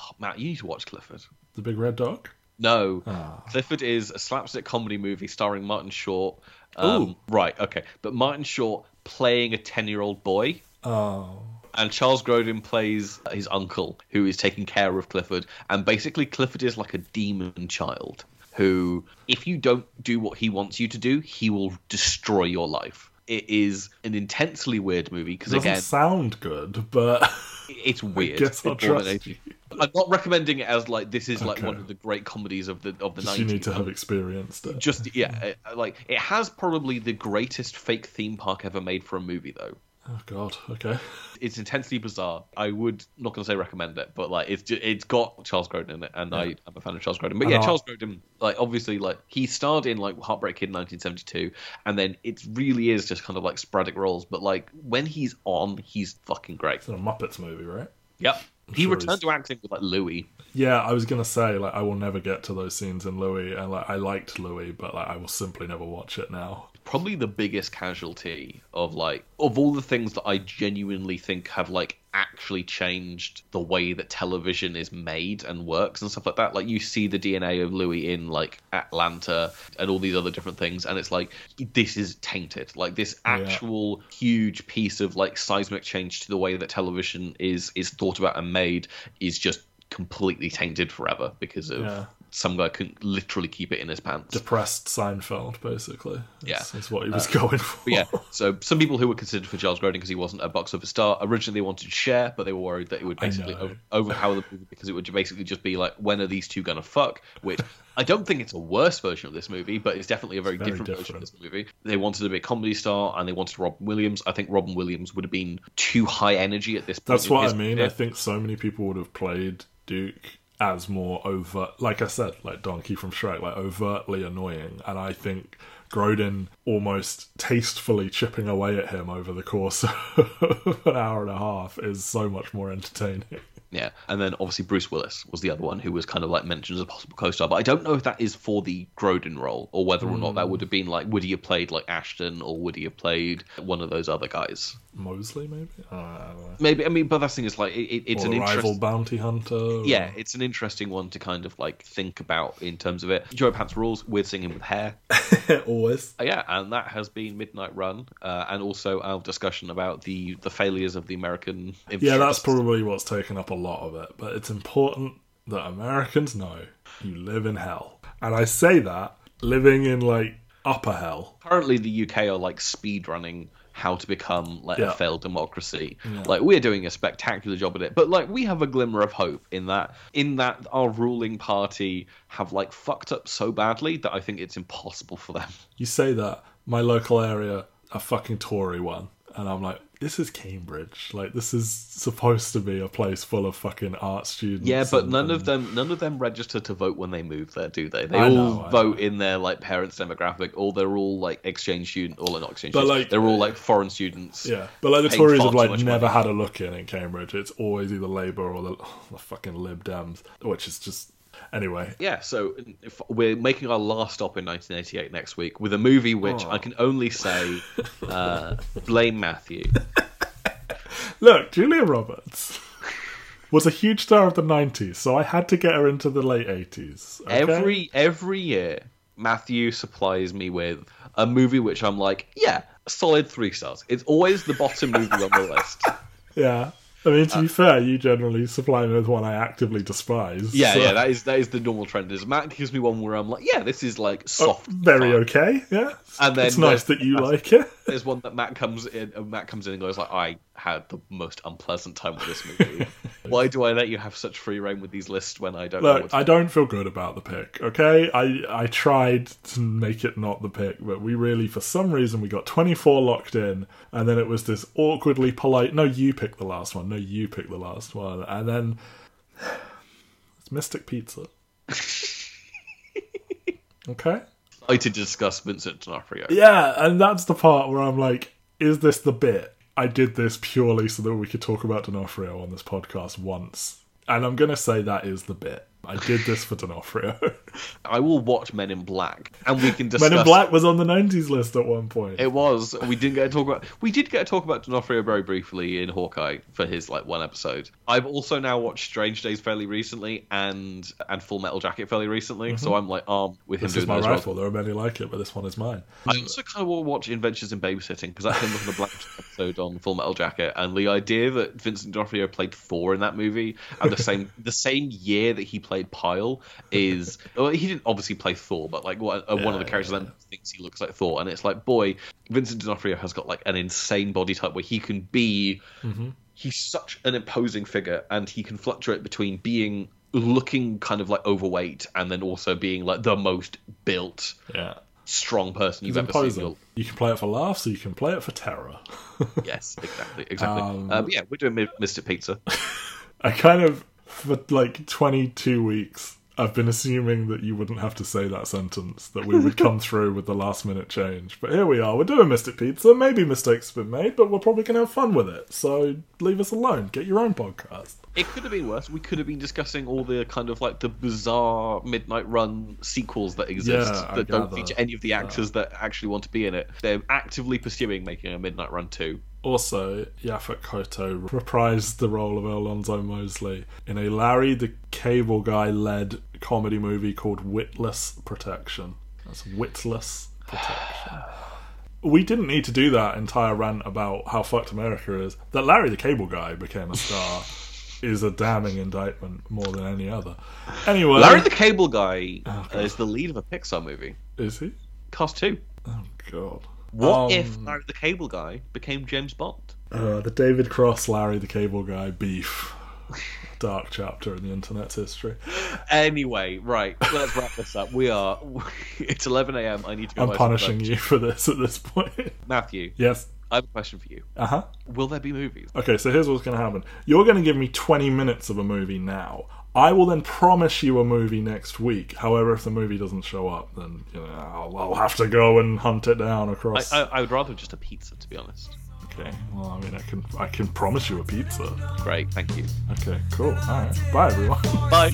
Oh, Matt, you need to watch Clifford. the big red dog. No, Ah. Clifford is a slapstick comedy movie starring Martin Short. Um, right, okay, but Martin Short playing a ten-year-old boy. Oh, and Charles Grodin plays his uncle, who is taking care of Clifford. And basically, Clifford is like a demon child who, if you don't do what he wants you to do, he will destroy your life. It is an intensely weird movie because doesn't again, sound good, but it's weird. guess I'll It's more than trust anything. I'm not recommending it as like this is like Okay. one of the great comedies of the of the 90s. you need to have experienced it. Just yeah, it- like it has probably the greatest fake theme park ever made for a movie though. Oh God. Okay. it's intensely bizarre. I would not going to say recommend it, but like it's just, it's got Charles Grodin in it, and I I'm a fan of Charles Grodin. But And yeah, I- Charles Grodin, like obviously, like he starred in like Heartbreak Kid in 1972, and then it really is just kind of like sporadic roles. But like when he's on, he's fucking great. It's a Muppets movie, right? Yep. He sure returned he's- to acting with like Louie. Yeah, I was gonna say like I will never get to those scenes in Louie, and like I liked Louie, but like I will simply never watch it now. Probably the biggest casualty of like of all the things that I genuinely think have like actually changed the way that television is made and works and stuff like that. Like you see the DNA of Louie in like Atlanta and all these other different things, and it's like this is tainted. Like this oh, Yeah. actual huge piece of like seismic change to the way that television is is thought about and made is just completely tainted forever because of Yeah. Some guy couldn't literally keep it in his pants. Depressed Seinfeld, basically. Yeah. That's, what he was uh, going for. Yeah, so some people who were considered for Charles Grodin because he wasn't a box office star originally they wanted to Cher, but they were worried that it would basically over- overpower the movie because it would basically just be like, when are these two gonna fuck? Which I don't think it's a worse version of this movie, but it's definitely a very, Very different, version of this movie. They wanted to be a comedy star and they wanted Robin Williams. I think Robin Williams would have been too high energy at this point. That's what I mean. career. I think so many people would have played Duke as more overt, like I said, like Donkey from Shrek, like overtly annoying. And I think Grodin almost tastefully chipping away at him over the course of an hour and a half is so much more entertaining. Yeah, and then obviously Bruce Willis was the other one who was kind of like mentioned as a possible co-star, but I don't know if that is for the Grodin role or whether or not Hmm. that would have been like would he have played like Ashton or would he have played one of those other guys? Mosley, maybe? I don't know. Maybe I mean, but that's the thing is like it, it, it's or an rival bounty hunter. Yeah, it's an interesting one to kind of like think about in terms of it. Joe Pants rules. We're singing with hair. always. Uh, yeah, and that has been Midnight Run, uh, and also our discussion about the the failures of the American. Yeah, that's probably what's taken up a lot of it. But it's important that Americans know you live in hell. And I say that living in like upper hell. currently the UK are like speed running how to become like Yeah. a failed democracy. Like we're doing a spectacular job at it, but like we have a glimmer of hope in that in that our ruling party have like fucked up so badly that I think it's impossible for them. You say that my local area, a fucking Tory one, and I'm like, this is Cambridge. Like this is supposed to be a place full of fucking art students. Yeah, but and- none of them none of them register to vote when they move there, do they? They I all know, vote in their like parents' demographic, or they're all like exchange student, or not exchange But, students. like- they're all like foreign students. Yeah, but like the Tories have like never money. had a look in in Cambridge. It's always either Labour or the, the fucking Lib Dems, which is just anyway. Yeah, so if we're making our last stop in 1988 next week with a movie which Oh. I can only say uh, blame Matthew. Look, Julia Roberts was a huge star of the '90s, so I had to get her into the late '80s. okay? Every every year, Matthew supplies me with a movie which I'm like, yeah, solid three stars. It's always the bottom movie on the list. yeah. I mean, Uh, to be fair, you generally supply me with one I actively despise. Yeah, so- yeah, that is that is the normal trend. Is Matt gives me one where I'm like, yeah, this is like soft, very fun. okay. Yeah, And then it's nice that you like it. There's one that Matt comes in, and Matt comes in and goes like, I had the most unpleasant time with this movie. Why do I let you have such free rein with these lists when I don't Look, I don't feel good about the pick. Okay, I I tried to make it not the pick, but we really, for some reason, we got 24 locked in, and then it was this awkwardly polite. No, you pick the last one. No, you pick the last one, and then it's Mystic Pizza. okay. Excited to discuss Vincent D'Onofrio. Yeah, and that's the part where I'm like, is this the bit? I did this purely so that we could talk about D'Onofrio on this podcast once. And I'm going to say that is the bit. I did this for D'Onofrio. I will watch Men in Black, and we can discuss. Men in Black was on the 90s list at one point. It was. We didn't get to talk about. We did get to talk about D'Onofrio very briefly in Hawkeye for his like one episode. I've also now watched Strange Days fairly recently, and and Full Metal Jacket fairly recently. So I'm like armed with him Mm-hmm. this is my rifle. There are many like it, but this one is mine. I also kind of want to watch Adventures in Babysitting because that's another Black episode on Full Metal Jacket, and the idea that Vincent D'Onofrio played Thor in that movie, and the same the same year that he played Pyle is well, he didn't obviously play Thor, but like one, uh, one of the characters yeah, then thinks he looks like Thor, and it's like boy, Vincent D'Onofrio has got like an insane body type where he can be. Mm-hmm. He's such an imposing figure, and he can fluctuate between being looking kind of like overweight and then also being like the most built Yeah. strong person you've It's ever seen. You'll- can play it for laughs, or you can play it for terror. Yes, exactly, exactly. Um, Um, yeah, we're doing Mi- Mr. Pizza. I kind of, for like 22 weeks, I've been assuming that you wouldn't have to say that sentence, that we would come through with the last minute change. But here we are, we're doing Mystic Pizza. Maybe mistakes have been made, but we're probably going to have fun with it. So leave us alone. Get your own podcast. It could have been worse. We could have been discussing all the kind of like the bizarre Midnight Run sequels that exist Yeah, I that don't feature any of the actors that actually want to be in it. They're actively pursuing making a Midnight Run 2. Also, Yaphet Kotto reprised the role of Alonzo Mosley in a Larry the Cable Guy led comedy movie called Witless Protection. That's Witless Protection. We didn't need to do that entire rant about how fucked America is. That Larry the Cable Guy became a star is a damning indictment more than any other. Anyway, Larry the Cable Guy Oh, is the lead of a Pixar movie. is he? Cars 2. Oh god. What Um, if Larry the Cable Guy became James Bond? Uh, the David Cross, Larry the Cable Guy beef. Dark chapter in the internet's history. Anyway, right, let's wrap this up. We are. It's 11 a.m. I need to go. I'm punishing you for this at this point. Matthew, yes. I have a question for you. Uh huh. Will there be movies? Okay, so here's what's going to happen. You're going to give me 20 minutes of a movie now. I will then promise you a movie next week. However, if the movie doesn't show up, then you know I'll, I'll have to go and hunt it down I, across. I, I would rather just a pizza, to be honest. Okay. Well, I mean, I can I can promise you a pizza. Great, thank you. Okay. Cool. All right. Bye, everyone. Bye.